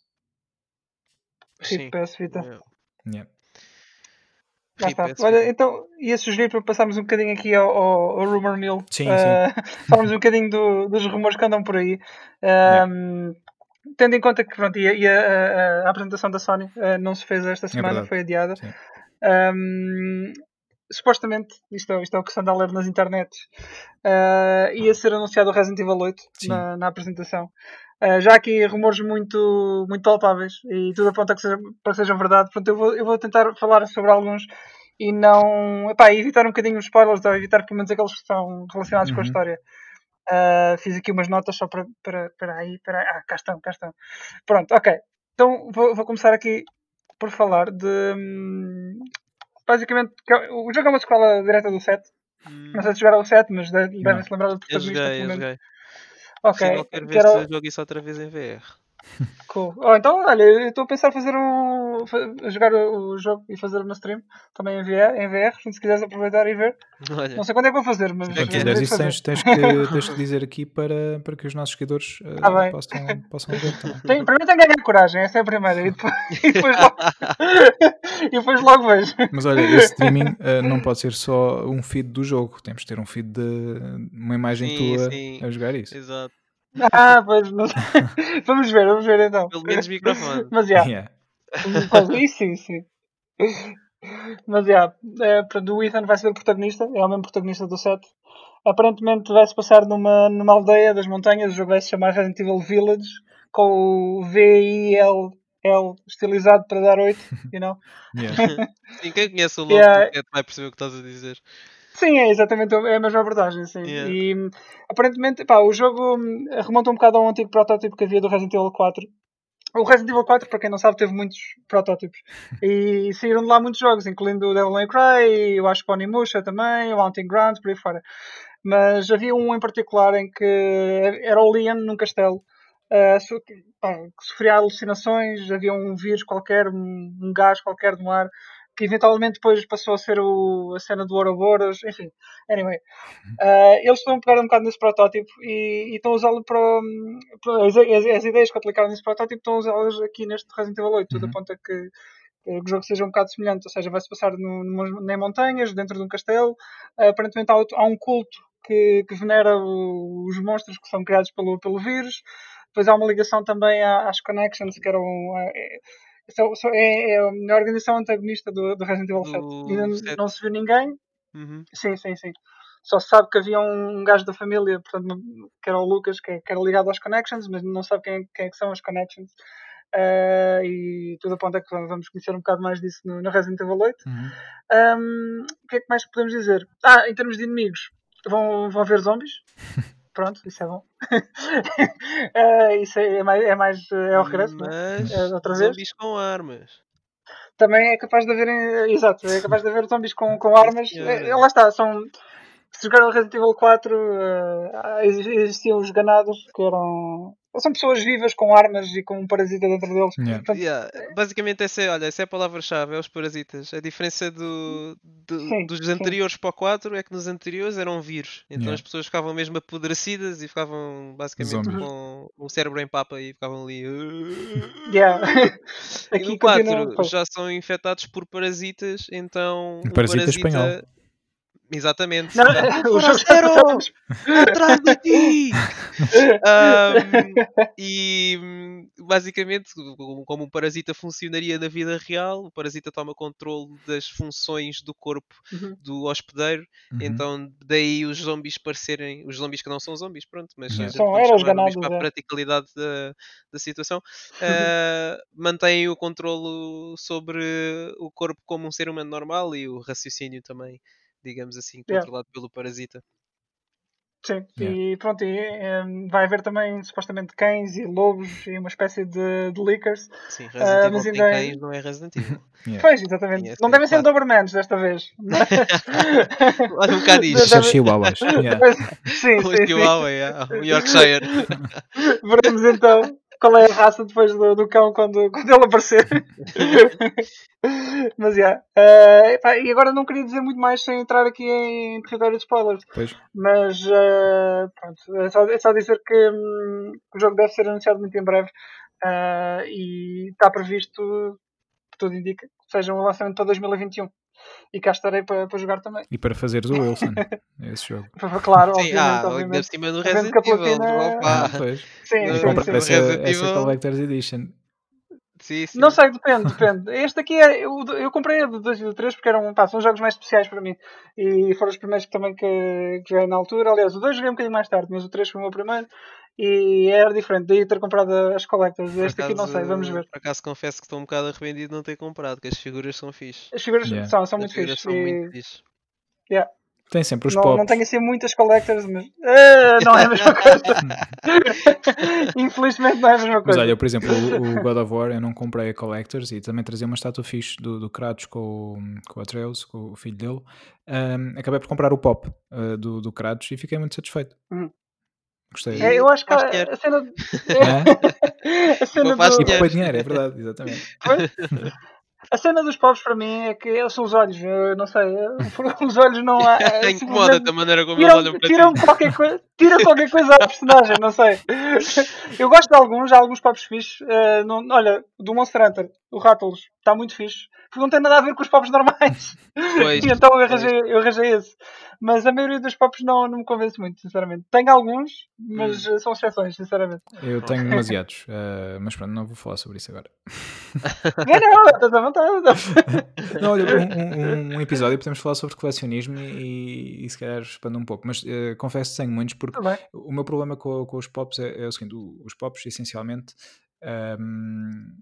Sim. PS Vita. Yeah. Yeah. Está. PS Olha, então ia sugerir para passarmos um bocadinho aqui ao, ao, ao Rumor Mill. Sim, Eh, falarmos um bocadinho do- dos rumores que andam por aí. Ehm, Tendo em conta que pronto, e a, e a- a- apresentação da Sony eh, não se fez esta semana, verdade. foi adiada. Ehm, supostamente, isto é, isto é o que se anda a ler nas internets, eh, ia ser anunciado o Resident Evil 8 Sim. na, na apresentação. Eh, já aqui rumores muito, muito palpáveis e tudo aponta que seja, para que sejam verdade. Portanto, eu vou, eu vou tentar falar sobre alguns e não epá, evitar um bocadinho os spoilers, ou evitar pelo menos aqueles que estão relacionados com a Uhum. história. Uh, fiz aqui umas notas só para, para, para aí, para. Ah, cá estão, cá estão. Pronto, ok. Então vou, vou começar aqui por falar de. hum, Basicamente, é- o jogo é uma escola direta do 7. Hum, Não sei se jogaram o 7, mas de- Não. devem-se lembrar do eu protagonista. joguei, pelo eu joguei. Ok. Afinal, quero que ver era se eu jogo isso outra vez em VR. Cool. Oh, então, olha, eu estou a pensar fazer um. jogar o, jogo e fazer uma stream também em VR, em VR, se quiseres aproveitar e ver. Olha, Não sei quando é que vou fazer, mas. Se devo isso, tens, tens, que, tens que dizer aqui para, para que os nossos seguidores Tá bem. possam, possam ver também. Tem, primeiro tem que ganhar coragem, essa é a primeira. E depois, e depois, logo, e depois logo vejo. Mas olha, esse streaming eh, não pode ser só um feed do jogo, temos de ter um feed de uma imagem Sim, tua sim. a jogar isso. exato. Ah, pois não sei. Vamos ver, vamos ver então. Pelo menos microfone. Mas já, Yeah. isso sim, sim. Mas já, é, portanto, o Ethan vai ser o protagonista, é o mesmo protagonista do set. Aparentemente vai se passar numa, numa aldeia das montanhas, o jogo vai se chamar Resident Evil Village, com o V-I-L-L estilizado para dar 8, you know? Yeah. Sim, quem conhece o nome Yeah. do set vai perceber o que estás a dizer. Sim, é exatamente a é a mesma abordagem, sim. Yeah. E aparentemente, pá, o jogo hum, remonta um bocado a um antigo protótipo que havia do Resident Evil 4. O Resident Evil 4, para quem não sabe, teve muitos protótipos. E saíram de lá muitos jogos, incluindo o Devil May Cry, eu acho que o Onimusha também, o Hunting Grounds, por aí fora. Mas havia um em particular em que era o Leon num castelo. so- que, pá, que sofria alucinações, havia um vírus qualquer, um, um gás qualquer no ar, que eventualmente depois passou a ser o- a cena do Ouroboros, enfim. Anyway, ah, eles estão a pegar um bocado nesse protótipo e, e estão a usá-lo para, para as, as- as ideias que aplicaram nesse protótipo estão a usá-las aqui neste Resident Evil 8. Tudo Uhum. aponta que, que o jogo seja um bocado semelhante, ou seja, vai-se passar em montanhas, dentro de um castelo. Ah, aparentemente há, há um culto que, que venera o- os monstros que são criados pelo, pelo vírus. Depois há uma ligação também às Connections, que eram. ah, é, são- são- é, é a organização antagonista do, do Resident Evil 7. Do Ainda 7. não se viu ninguém, Uhum. Sim, sim, sim. Só se sabe que havia um gajo da família, portanto, que era o Lucas, que, que era ligado às Connections, mas não sabe quem, quem é que são as Connections. Ah, e tudo aponta que vamos conhecer um bocado mais disso no, no Resident Evil 8. Uhum. Ahm, o que é que mais podemos dizer? Ah, em termos de inimigos, vão, vão haver zombies. pronto, isso é bom. uh, isso é, é, mais, é mais. É o regresso, Mas, é? outra vez. Zombies com armas. Também é capaz de haver. Exato, é capaz de haver zombies com, com armas. É, lá está, são se jogaram Resident Evil 4, uh, existiam os ganados que eram. São pessoas vivas com armas e com um parasita dentro deles. Yeah. Portanto, yeah. Basicamente, essa é, olha, essa é a palavra-chave: é os parasitas. A diferença do, do sim, dos anteriores sim. para o 4 é que nos anteriores eram vírus. Então yeah. as pessoas ficavam mesmo apodrecidas e ficavam basicamente Zombies. com o cérebro em papa e ficavam ali. Yeah. e no 4 já são infectados por parasitas, então. Um parasita, parasita espanhol Exatamente. Não, o zero! Atrás de ti! um, e basicamente, como um parasita funcionaria na vida real, o parasita toma controle das funções do corpo uhum. do hospedeiro. Uhum. Então, daí os zombies parecerem, os zombies que não são zombies, pronto, mas yeah. são eras ganados, para a praticalidade da, da situação, uh, mantêm o controle sobre o corpo como um ser humano normal e o raciocínio também digamos assim, controlado yeah. pelo parasita. Sim, yeah. e pronto, e, um, vai haver também supostamente cães e lobos e uma espécie de, de lickers. Sim, Resident uh, Evil tem é... cães, não é Resident Evil. yeah. Pois, exatamente. Yes, não devem ser Dobermans desta vez. Olha um bocado isso. São chihuahuas. Sim, um sim, chihuahua, sim. Yeah. Yorkshire. Veremos então qual é a raça depois do, do cão quando, quando ele aparecer. Mas já. Yeah. Uh, e agora não queria dizer muito mais sem entrar aqui em território de spoilers. Pois. Mas uh, pronto, é só, é só dizer que um, o jogo deve ser anunciado muito em breve. Uh, e está previsto, tudo indica, que seja um lançamento para 2021 e cá estarei para, para jogar também. E para fazeres o Wilson, esse jogo. claro, sim, obviamente. Ah, obviamente. cima do Resident Evil. Platina... Ah, pois. Sim, sim, sim. Essa, essa Collector's Edition. Sim, sim. Não sei, depende, depende. Este aqui é. Eu, eu comprei a de 2 e do 3 porque eram, pá, são jogos mais especiais para mim. E foram os primeiros também que, que joguei na altura. Aliás, o 2 joguei um bocadinho mais tarde, mas o 3 foi o meu primeiro e era diferente, daí ter comprado as collectors. Este acaso, aqui não sei, vamos ver. Por acaso confesso que estou um bocado arrependido de não ter comprado, que as figuras são fixe. As figuras yeah. são, são muito fixes. São e... muito fixe. Yeah. Tem sempre os não, pops. Não tenho assim muitas collectors, mas uh, não é a mesma coisa. Infelizmente não é a mesma coisa. Mas olha, por exemplo, o, God of War eu não comprei a collectors e também trazia uma estátua fixe do, do Kratos com, com o Atreus, com o filho dele. Um, acabei por comprar o pop uh, do, do Kratos e fiquei muito satisfeito. Uhum. Gostei. É, eu acho que a, a, cena. a cena do... E depois dinheiro, é verdade, exatamente. A cena dos pobres para mim é que eles são os olhos, eu não sei, os olhos não há. Incomoda-te a maneira como tiram, eles olham para tiram ti. Qualquer coisa, tira qualquer coisa à personagem, não sei. Eu gosto de alguns, há alguns pobres fixes. Uh, não, olha, do Monster Hunter, o Rattlers, está muito fixe. Porque não tem nada a ver com os pobres normais. Pois, e então eu arranjei, eu arranjei esse. Mas a maioria dos pops não, não me convence muito, sinceramente. Tenho alguns, mas hum. são exceções, sinceramente. Eu tenho demasiados, uh, mas pronto, não vou falar sobre isso agora. não, não, estás à vontade. Não, olha, um, um, um, episódio podemos falar sobre colecionismo e, e se calhar expando um pouco, mas uh, confesso que tenho muitos, porque o meu problema com, com os pops é, é, o seguinte: os pops essencialmente. Um,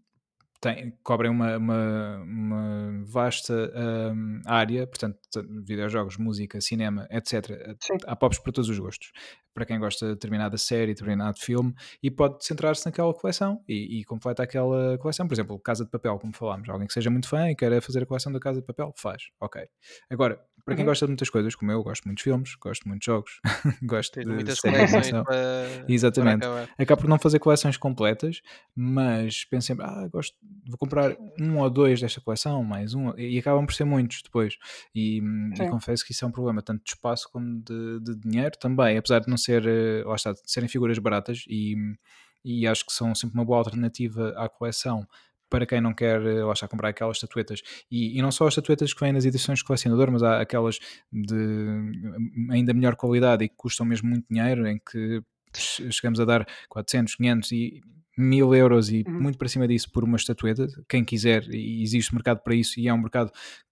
tem, cobrem uma, uma, uma vasta um, área, portanto, videojogos, música, cinema, etc. Sim. Há pops para todos os gostos. Para quem gosta de determinada série, determinado filme, e pode centrar-se naquela coleção e, e completa aquela coleção. Por exemplo, Casa de Papel, como falámos. Alguém que seja muito fã e queira fazer a coleção da Casa de Papel, faz. Ok. Agora, para quem uhum. gosta de muitas coisas, como eu, gosto de muitos filmes, gosto de muitos jogos, gosto Tem de muitas coleções para... Exatamente. Para Acabo por não fazer coleções completas, mas penso sempre, ah, gosto, vou comprar um ou dois desta coleção, mais um, e acabam por ser muitos depois. E, e confesso que isso é um problema, tanto de espaço como de, de dinheiro também, apesar de não ser, eh, lá está, de serem figuras baratas e, e acho que são sempre uma boa alternativa à coleção para quem não quer, eh, lá está, comprar aquelas estatuetas. E, e, não só as estatuetas que vêm nas edições de colecionador, mas há aquelas de hum, ainda melhor qualidade e que custam mesmo muito dinheiro, em que chegamos a dar 400, 500 e mil euros e uhum. muito para cima disso por uma estatueta. Quem quiser, e existe mercado para isso, e é um mercado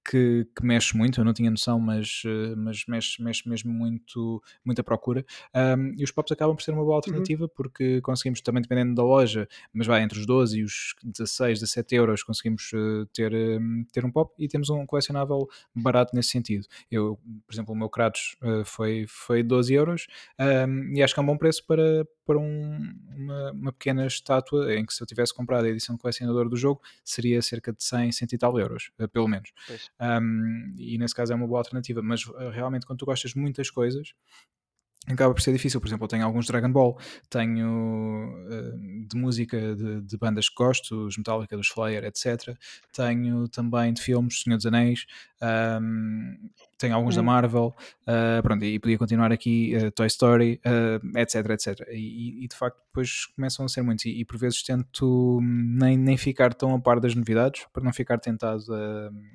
que, que, mexe muito, eu não tinha noção, mas, uh, mas mexe, mexe mesmo muito, muita procura. Um, e os pops acabam por ser uma boa uhum. alternativa uhum. porque conseguimos, também dependendo da loja, mas vai entre os 12 e os 16, 17 euros, conseguimos uh, ter, ter um pop e temos um colecionável barato nesse sentido. Eu, por exemplo, o meu Kratos foi, foi 12 euros um, e acho que é um bom preço para, para um, uma, uma, pequena estátua em que se eu tivesse comprado a edição de colecionador do jogo seria cerca de 100, 100 e tal euros, eh, pelo menos. Um, e nesse caso é uma boa alternativa, mas eh, realmente quando tu gostas de muitas coisas, acaba por ser difícil. Por exemplo, eu tenho alguns Dragon Ball, tenho uh, de música de, de, bandas que gosto, os Metallica, dos Slayer, etc. Tenho também de filmes, Senhor dos Anéis, um, tenho alguns hum. da Marvel, uh, pronto, e podia continuar aqui, uh, Toy Story, etc, etc. E, e, de facto depois começam a ser muitos, e, e, por vezes tento nem, nem ficar tão a par das novidades, para não ficar tentado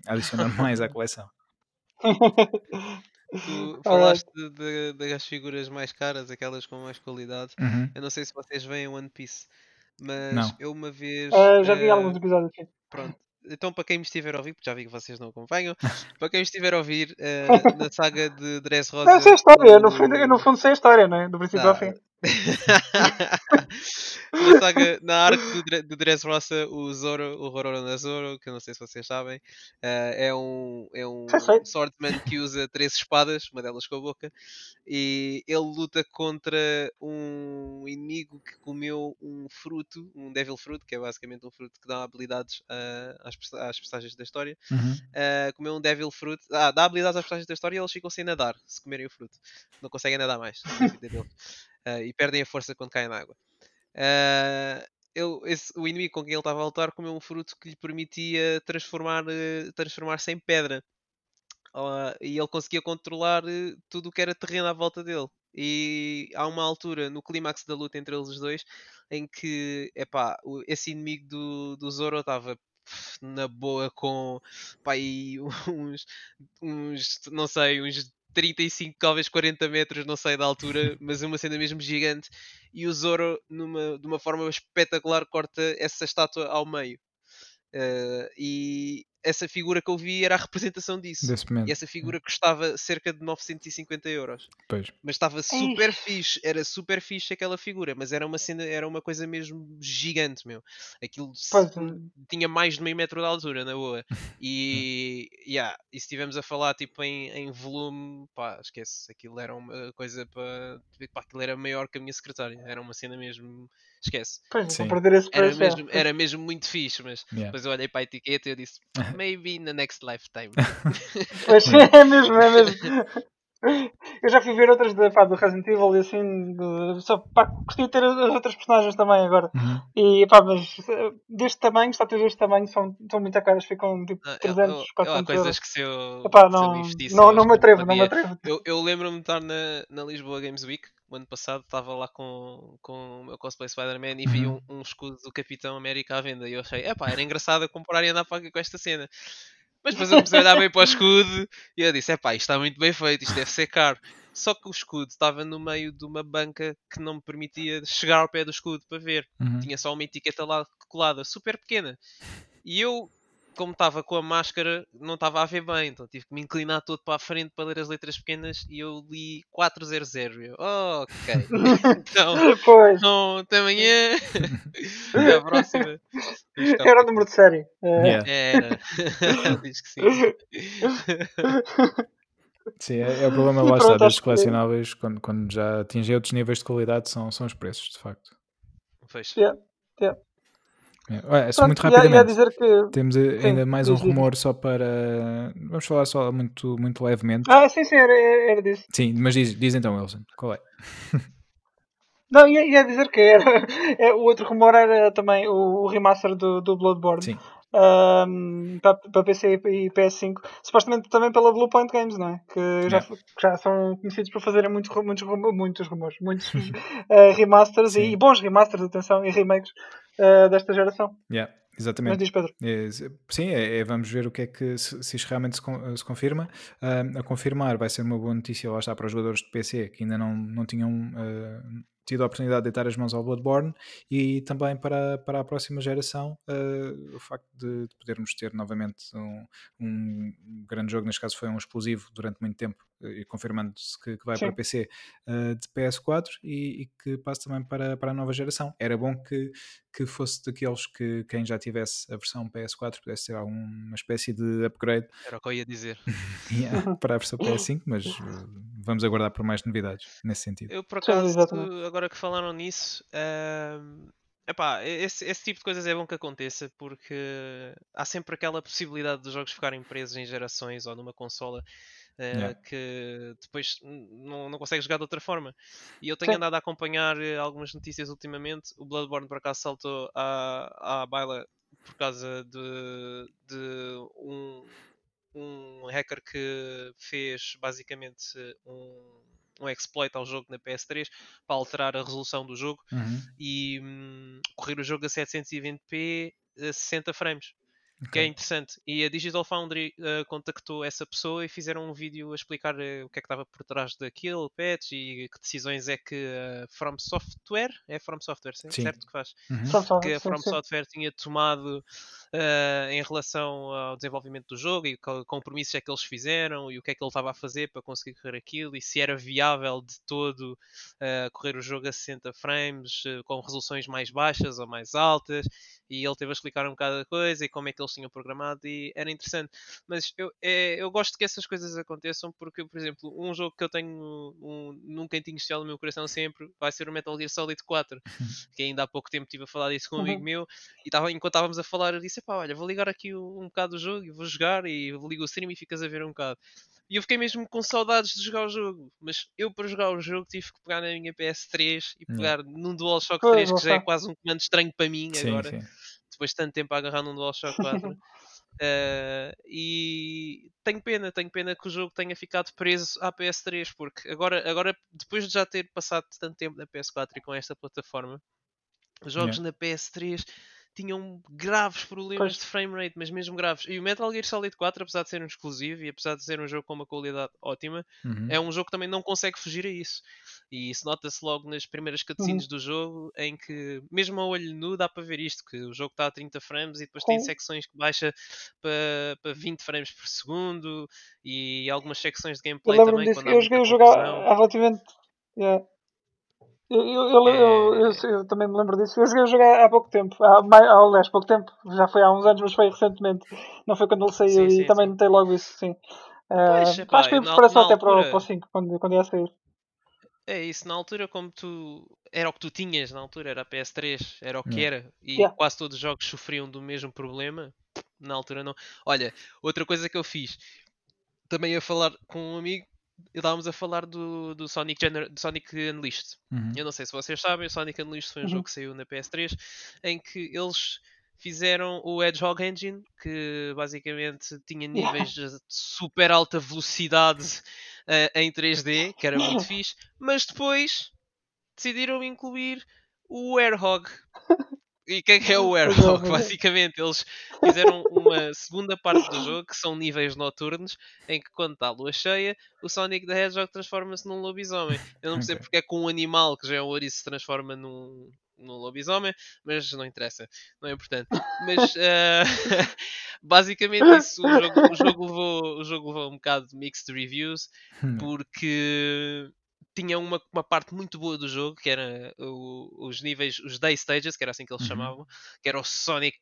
a adicionar mais à coleção. Tu falaste de, de, das figuras mais caras, aquelas com mais qualidade. Uhum. Eu não sei se vocês veem One Piece, mas não. eu uma vez. Uh, já vi uh, alguns episódios aqui. Pronto. Então, para quem me estiver a ouvir, porque já vi que vocês não acompanham, para quem me estiver a ouvir uh, na saga de Dress Rosa. Não, sei a história, o... no, fundo, no fundo sei a história, não é? Do princípio ao fim. na, saga, na arco do, do Dressrosa, o Zoro, o Rororo Zoro, que eu não sei se vocês sabem, uh, é um, é um swordsman que usa três espadas, uma delas com a boca, e ele luta contra um inimigo que comeu um fruto, um Devil Fruit, que é basicamente um fruto que dá habilidades uh, às, às personagens da história. Uhum. Uh, comeu um Devil Fruit, ah, dá habilidades às personagens da história e eles ficam sem nadar se comerem o fruto. Não conseguem nadar mais. uh, e perdem a força quando caem na água. Uh, ele, esse, o inimigo com quem ele estava a lutar comeu um fruto que lhe permitia transformar, uh, transformar-se em pedra. E ele conseguia controlar uh, tudo o que era terreno à volta dele. E há uma altura no clímax da luta entre eles os dois em que epá, esse inimigo do, do Zoro estava na boa com pá, uns, uns, não sei, uns 35, talvez 40 metros, não sei da altura, mas uma cena mesmo gigante. E o Zoro, numa, de uma forma espetacular, corta essa estátua ao meio. Uh, e essa figura que eu vi era a representação disso. E essa figura custava cerca de 950 euros. Pois. Mas estava super Ei. fixe, era super fixe aquela figura, mas era uma cena, era uma coisa mesmo gigante, meu. Aquilo pois. tinha mais de meio metro de altura, na boa. E, yeah, e se estivermos a falar tipo em, em volume, pá, esquece, aquilo era uma coisa para. aquilo era maior que a minha secretária, era uma cena mesmo esquece. Pois, vou perder esse era, mesmo, era mesmo muito fixe, mas yeah. depois eu olhei para a etiqueta e eu disse, maybe in the next lifetime. pois é mesmo, é mesmo. Eu já fui ver outras de, pá, do Resident Evil e assim, de, só pá, gostei de ter as outras personagens também agora. Uhum. E pá, mas eh, deste tamanho, estátuas deste tamanho são, são muito caras, ficam tipo 300, eu, 400 Há coisas que se eu, Epá, não, se eu não, não, me atrevo, não me atrevo. Eu, eu lembro-me de estar na, na Lisboa Games Week o ano passado estava lá com, com o meu cosplay Spider-Man e vi uhum. um, um, escudo do Capitão América à venda e eu achei, epá, era engraçado comprar e andar para com esta cena. Mas depois eu comecei a olhar bem para o escudo e eu disse, epá, isto está muito bem feito, isto deve ser caro. Só que o escudo estava no meio de uma banca que não me permitia chegar ao pé do escudo para ver. Uhum. Tinha só uma etiqueta lá colada, super pequena. E eu como estava com a máscara, não estava a ver bem, então tive que me inclinar todo para a frente para ler as letras pequenas e eu li 400. Eu, oh, ok. então, pois. Então, até amanhã. até a próxima. Era o número de série. É. Yeah. Era. Diz que sim. Sim, é, é o problema lá está dos colecionáveis quando, quando já atingem outros níveis de qualidade são, são os preços, de facto. Pois. Yeah. Yeah. É, é só muito rapidamente. Que... Temos ainda sim, mais um rumor só para. Vamos falar só muito, muito levemente. Ah, sim, sim, era, era disso. Sim, mas diz, diz então, Wilson, qual é? Não, ia, ia dizer que era. É, o outro rumor era também o, o remaster do, do Bloodborne. Sim. Um, para, para PC e PS5, supostamente também pela Bluepoint Games, não é? Que já, já são conhecidos por fazerem muitos, muitos, muitos rumores, muitos uh, remasters e, e, bons remasters, atenção, e remakes uh, desta geração. Yeah. Exatamente. Mas diz Pedro. É, sim, é, é, vamos ver o que é que se, se isto realmente se, se confirma. Uh, a confirmar vai ser uma boa notícia lá está para os jogadores de PC que ainda não, não tinham uh, tido a oportunidade de deitar as mãos ao Bloodborne e também para, para a próxima geração uh, o facto de, de, podermos ter novamente um, um, grande jogo, neste caso foi um explosivo durante muito tempo confirmando-se que, que, vai Sim. para PC uh, de PS4 e, e, que passe também para, para a nova geração. Era bom que, que fosse daqueles que quem já tivesse a versão PS4 pudesse ter alguma espécie de upgrade. Era o que eu ia dizer. yeah, para a versão PS5, mas uh, vamos aguardar por mais novidades nesse sentido. Eu, por acaso, agora que falaram nisso. Uh... Epá, esse, esse tipo de coisas é bom que aconteça porque há sempre aquela possibilidade dos jogos ficarem presos em gerações ou numa consola uh, yeah. que depois não, não consegue jogar de outra forma. E eu tenho Sim. andado a acompanhar eh, algumas notícias ultimamente. O Bloodborne por acaso saltou à, à baila por causa de, de um, um hacker que fez basicamente um, um exploit ao jogo na PS3 para alterar a resolução do jogo uhum. e hum, correr o jogo a 720p a 60 frames. Okay. Que é interessante. E a Digital Foundry uh, contactou essa pessoa e fizeram um vídeo a explicar uh, o que é que estava por trás daquilo, patch e que decisões é que a uh, From Software, é From Software, sim. certo que faz? Uhum. Que a From sim, Software sim. tinha tomado uh, em relação ao desenvolvimento do jogo e que compromissos é que eles fizeram e o que é que ele estava a fazer para conseguir correr aquilo e se era viável de todo correr o jogo a 60 frames com resoluções mais baixas ou mais altas e ele teve a explicar um bocado da coisa e como é que eles tinham programado e era interessante. Mas eu, é, eu gosto que essas coisas aconteçam porque, por exemplo, um jogo que eu tenho um, num cantinho especial no meu coração sempre vai ser o Metal Gear Solid 4, que ainda há pouco tempo estive a falar disso com um amigo meu e tava, enquanto estávamos a falar eu disse, pá, olha, vou ligar aqui um, um bocado do jogo e vou jogar e ligo o stream e ficas a ver um bocado. E eu fiquei mesmo com saudades de jogar o jogo. Mas eu, para jogar o jogo, tive que pegar na minha PS3 e pegar yeah. num DualShock 3, que já é quase um comando estranho para mim sim, agora. Sim depois de tanto tempo a agarrar num DualShock 4. uh, eh, e tenho pena, tenho pena que o jogo tenha ficado preso à PS3, porque agora, agora depois de já ter passado tanto tempo na PS4 e com esta plataforma, os jogos yeah. na PS3 tinham graves problemas pois. de frame rate, mas mesmo graves. E o Metal Gear Solid 4, apesar de ser um exclusivo e apesar de ser um jogo com uma qualidade ótima, uhum. é um jogo que também não consegue fugir a isso. E isso nota-se logo nas primeiras cutscenes uhum. do jogo, em que, mesmo a olho nu, dá para ver isto: que o jogo está a 30 frames e depois tem secções que baixa para, para 20 frames por segundo e algumas secções de gameplay também. Disso. eu joguei o jogo há relativamente. Yeah. Eu, eu, eu, eu, eu, também me lembro disso. Eu joguei jogo há, pouco tempo. Há, há, aliás, pouco tempo. Já foi há uns anos, mas foi recentemente. Não foi quando ele saiu sim, e sim, também sim. notei logo isso, sim. Pois, uh, acho que foi preparação até altura... para, o, para o 5, quando, quando ia sair. É isso, na altura como tu era o que tu tinhas na altura, era a PS3, era o que era, e yeah. quase todos os jogos sofriam do mesmo problema, na altura não. Olha, outra coisa que eu fiz, também a falar com um amigo, estávamos a falar do, do Sonic, Gener do Sonic Unleashed. Uhum. Eu não sei se vocês sabem, o Sonic Unleashed foi um uhum. jogo que saiu na PS3 em que eles fizeram o Hedgehog Engine, que basicamente tinha níveis de super alta velocidade uh, em 3D, que era muito fixe, mas depois decidiram incluir o Airhog, e o que é o Airhawk? Basicamente, eles fizeram uma segunda parte do jogo que são níveis noturnos em que, quando está a lua cheia, o Sonic the Hedgehog transforma-se num lobisomem. Eu não percebo okay. porque é que um animal que já é um ouriço se transforma num, num lobisomem, mas não interessa, não é importante. Mas uh, basicamente isso, o jogo, o, jogo levou, o jogo levou um bocado de mixed reviews hum. porque tinha uma, uma parte muito boa do jogo, que era o, os níveis, os day stages, que era assim que eles uhum. chamavam, que era o Sonic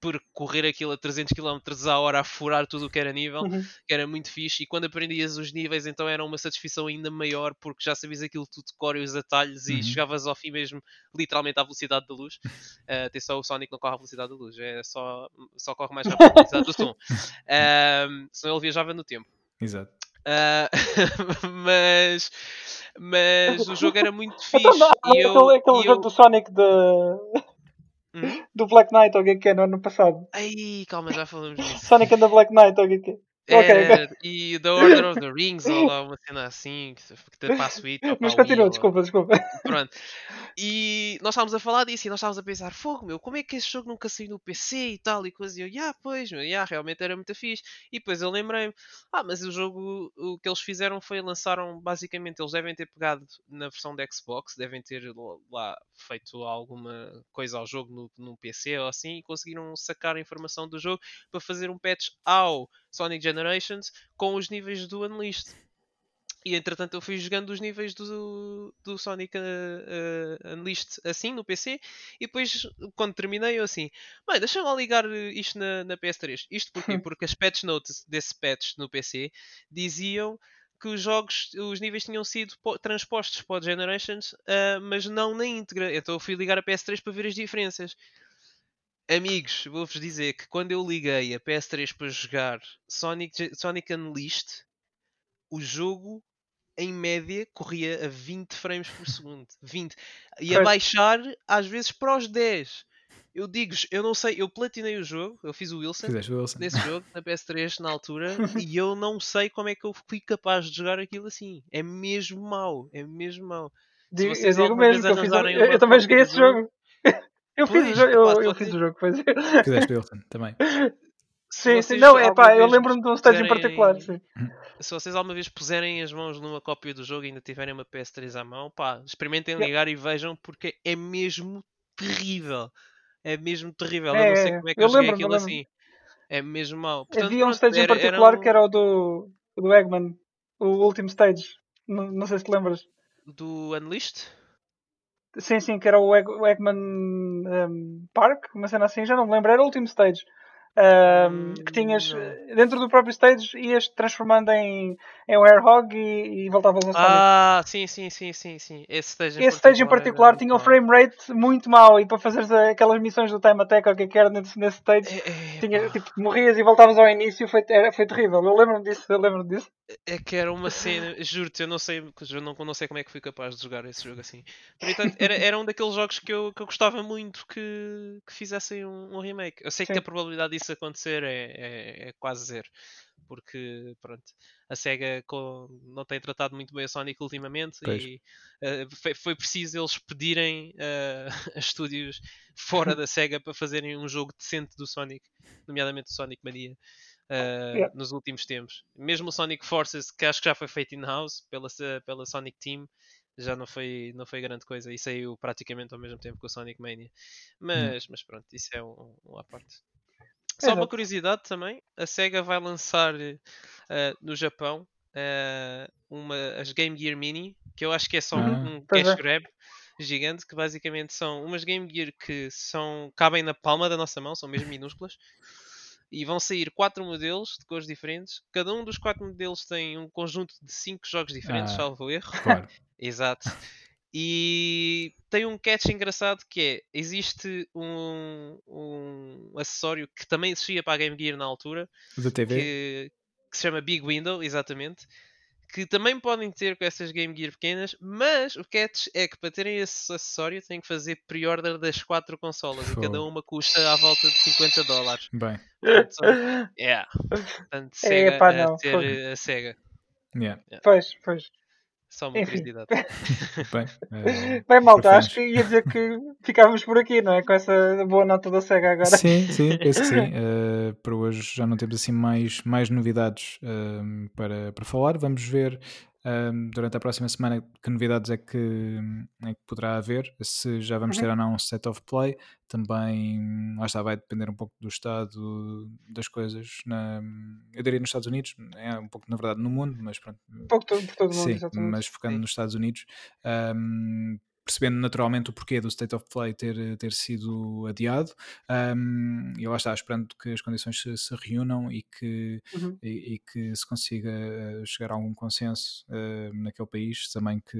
percorrer aquilo a 300 km a hora a furar tudo o que era nível, uhum. que era muito fixe. E quando aprendias os níveis, então era uma satisfação ainda maior, porque já sabias aquilo tudo de cor e os atalhos uhum. e chegavas ao fim mesmo, literalmente à velocidade da luz. Uh, até só o Sonic não corre à velocidade da luz, é só, só corre mais rápido à velocidade do som. Uh, senão ele viajava no tempo. Exato. Uh, mas, mas o jogo era muito fixe. Então, e eu, aquele, aquele jogo eu... do Sonic de... Hum? do Black Knight, ou o que é que é no ano passado? Ai, calma, já falamos disso. Sonic and the Black Knight, ou o que é que é? Era, okay. e The Order of the Rings, ou lá uma cena assim, que, te passo it. Mas continua, desculpa, desculpa. Pronto. E nós estávamos a falar disso e nós estávamos a pensar, fogo, meu, como é que esse jogo nunca saiu no PC e tal e coisa. E eu, yeah, pois, meu, yeah, realmente era muito fixe. E depois eu lembrei-me, ah, mas o jogo, o que eles fizeram foi lançaram, basicamente, eles devem ter pegado na versão da Xbox, devem ter lá feito alguma coisa ao jogo no, no PC ou assim e conseguiram sacar a informação do jogo para fazer um patch ao Sonic Generations com os níveis do Unleashed. E entretanto eu fui jogando os níveis do, do Sonic uh, uh, Unleashed assim no PC e depois quando terminei eu assim, bem, deixa-me lá ligar isto na, na PS3. Isto porquê? Porque as patch notes desse patch no PC diziam que os jogos, os níveis tinham sido transpostos para o Generations, uh, mas não na íntegra. Então eu fui ligar a PS3 para ver as diferenças. Amigos, vou-vos dizer que quando eu liguei a PS3 para jogar Sonic, Sonic Unleashed, o jogo em média corria a 20 frames por segundo. 20. E a baixar às vezes para os 10. Eu digo eu não sei, eu platinei o jogo, eu fiz o Wilson, Wilson. nesse jogo, na PS3 na altura, e eu não sei como é que eu fui capaz de jogar aquilo assim. É mesmo mau, é mesmo mau. Digo, eu digo mesmo, eu, fiz, eu, eu também joguei esse jogo. Eu fiz, pois, o, jogo, eu, eu fiz o jogo, pois é. Fizeste Wilson também. Sim, sim, não, é pá, eu lembro-me de um stage em particular, sim. Se vocês alguma vez puserem as mãos numa cópia do jogo e ainda tiverem uma PS3 à mão, pá, experimentem ligar yeah. e vejam porque é mesmo terrível. É mesmo terrível. É, eu não sei como é que eu, eu joguei aquilo assim. É mesmo mau. Portanto, Havia um stage era, em particular um... que era o do, do Eggman, o último stage. Não, não sei se te lembras. Do Unleashed? Sim, sim, que era o, Egg, o Eggman um, Park, uma cena assim, já não me lembro, era o último stage. Um, que tinhas. Eh, dentro do próprio stage ias transformando em, em um airhog e, e voltavas a. Ah, sim, sim, sim, sim, sim. Esse stage em Esse stage em particular tinha um frame rate muito mau e para fazeres aquelas missões do time attack ou o que é era nesse, nesse stage, é, é, tinha, tipo, morrias e voltavas ao início, foi, era, foi terrível. Eu lembro-me disso, eu lembro disso. É que era uma cena, juro-te, eu não sei, eu não, não sei como é que fui capaz de jogar esse jogo assim. Portanto, era, era um daqueles jogos que eu, que eu gostava muito que, que fizessem um, um remake. Eu sei Sim. que a probabilidade disso acontecer é, é, é, quase zero. Porque, pronto, a SEGA com, não tem tratado muito bem a Sonic ultimamente pois. e uh, foi, foi, preciso eles pedirem uh, a estúdios fora da SEGA para fazerem um jogo decente do Sonic, nomeadamente o Sonic Mania. Uh, yeah. nos últimos tempos. Mesmo o Sonic Forces, que acho que já foi feito in-house pela, pela Sonic Team, já não foi, não foi grande coisa e saiu praticamente ao mesmo tempo que o Sonic Mania. Mas, hum. mas pronto, isso é um, um à parte. Só uma curiosidade também, a SEGA vai lançar uh, no Japão uh, uma, as Game Gear Mini, que eu acho que é só ah, um cash é. grab gigante, que basicamente são umas Game Gear que são, cabem na palma da nossa mão, são mesmo minúsculas. E vão sair quatro modelos de cores diferentes. Cada um dos quatro modelos tem um conjunto de cinco jogos diferentes, ah, salvo erro. Claro. Exato. E tem um catch engraçado que é: existe um, um acessório que também existia para a Game Gear na altura, da TV. Que, que se chama Big Window, exatamente. Que também podem ter com essas Game Gear pequenas, mas o catch é que para terem esse acessório têm que fazer pre-order das quatro consolas e cada uma custa à volta de 50 dólares. Bem, Portanto, yeah. Portanto, Sega, Epa, a ter a Sega. Yeah. Yeah. Pois, pois. Só uma curiosidade. Bem, é, Bem malta, acho que ia dizer que ficávamos por aqui, não é? Com essa boa nota da SEGA agora. Sim, sim, penso que sim. Uh, para hoje já não temos assim mais, mais novidades uh, para, para falar. Vamos ver um, durante a próxima semana que novidades é que, é que poderá haver, se já vamos uhum. ter ou não um set of play, também lá está, vai depender um pouco do estado das coisas, na, eu diria nos Estados Unidos, é um pouco na verdade no mundo, mas pronto. Um pouco por todo o mundo, sim, mas focando sim. nos Estados Unidos, um, percebendo naturalmente o porquê do State of Play ter, ter sido adiado um, e lá está, esperando que as condições se, se reúnam e que, uhum. e, e, que se consiga eh, chegar a algum consenso uh, naquele país, também que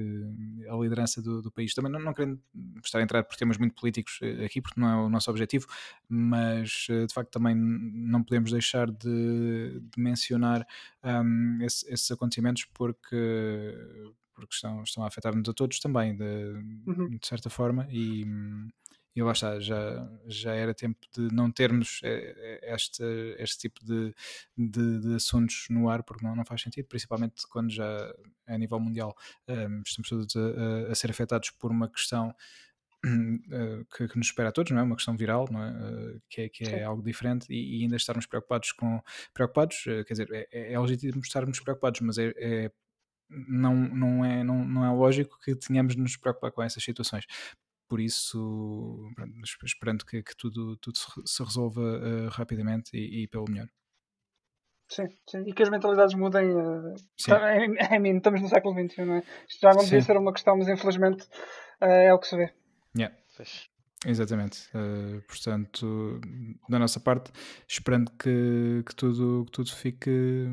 a liderança do, do país, também não, não querendo estar a entrar por temas muito políticos eh, aqui, porque não é o nosso objetivo, mas de facto também não podemos deixar de, de mencionar um, esse, esses acontecimentos porque porque estão, estão a afetar-nos a todos também, de, uhum. de certa forma, e, e lá está, já, já era tempo de não termos este, este tipo de, de, de assuntos no ar, porque não, não faz sentido, principalmente quando já a nível mundial um, estamos todos a, a, ser afetados por uma questão que, que, nos espera a todos, não é? Uma questão viral, não é? que é, que é algo diferente e, e, ainda estarmos preocupados com preocupados, quer dizer, é, é, é legítimo estarmos preocupados, mas é, é não, não, é, não, não é lógico que tenhamos de nos preocupar com essas situações. Por isso, esperando que, que tudo, tudo se resolva uh, rapidamente e, e, pelo melhor. Sim, sim, e que as mentalidades mudem. Uh, tá, I mean, estamos no século XXI, não é? Isto já não devia ser uma questão, mas infelizmente uh, é o que se vê. Yeah. Exatamente. Uh, portanto, da nossa parte, esperando que, que, tudo, que tudo fique,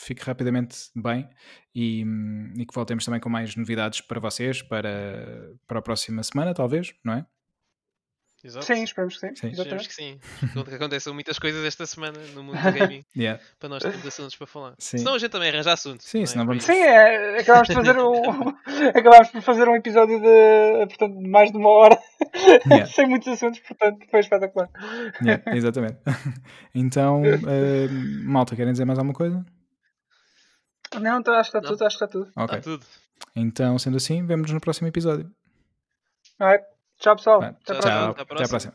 fique rapidamente bem e, e, que voltemos também com mais novidades para vocês para, para a próxima semana, talvez, não é? Exato. Sim, esperamos que sim. sim. Esperamos que sim. que aconteçam muitas coisas esta semana no mundo do gaming yeah. para nós termos assuntos para falar. Sim. Senão a gente também arranja assuntos. Sim, não é? vamos... sim é, acabámos, de fazer um, acabámos por fazer um episódio de, portanto, de mais de uma hora yeah. sem muitos assuntos, portanto foi espetacular. Yeah, exatamente. Então, uh, malta, querem dizer mais alguma coisa? Não, então, acho que está tudo, acho que está tudo. Ok. Está tudo. Então, sendo assim, vemos-nos no próximo episódio. Right. Tchau, pessoal. Até, tchau, até a próxima. Até a próxima.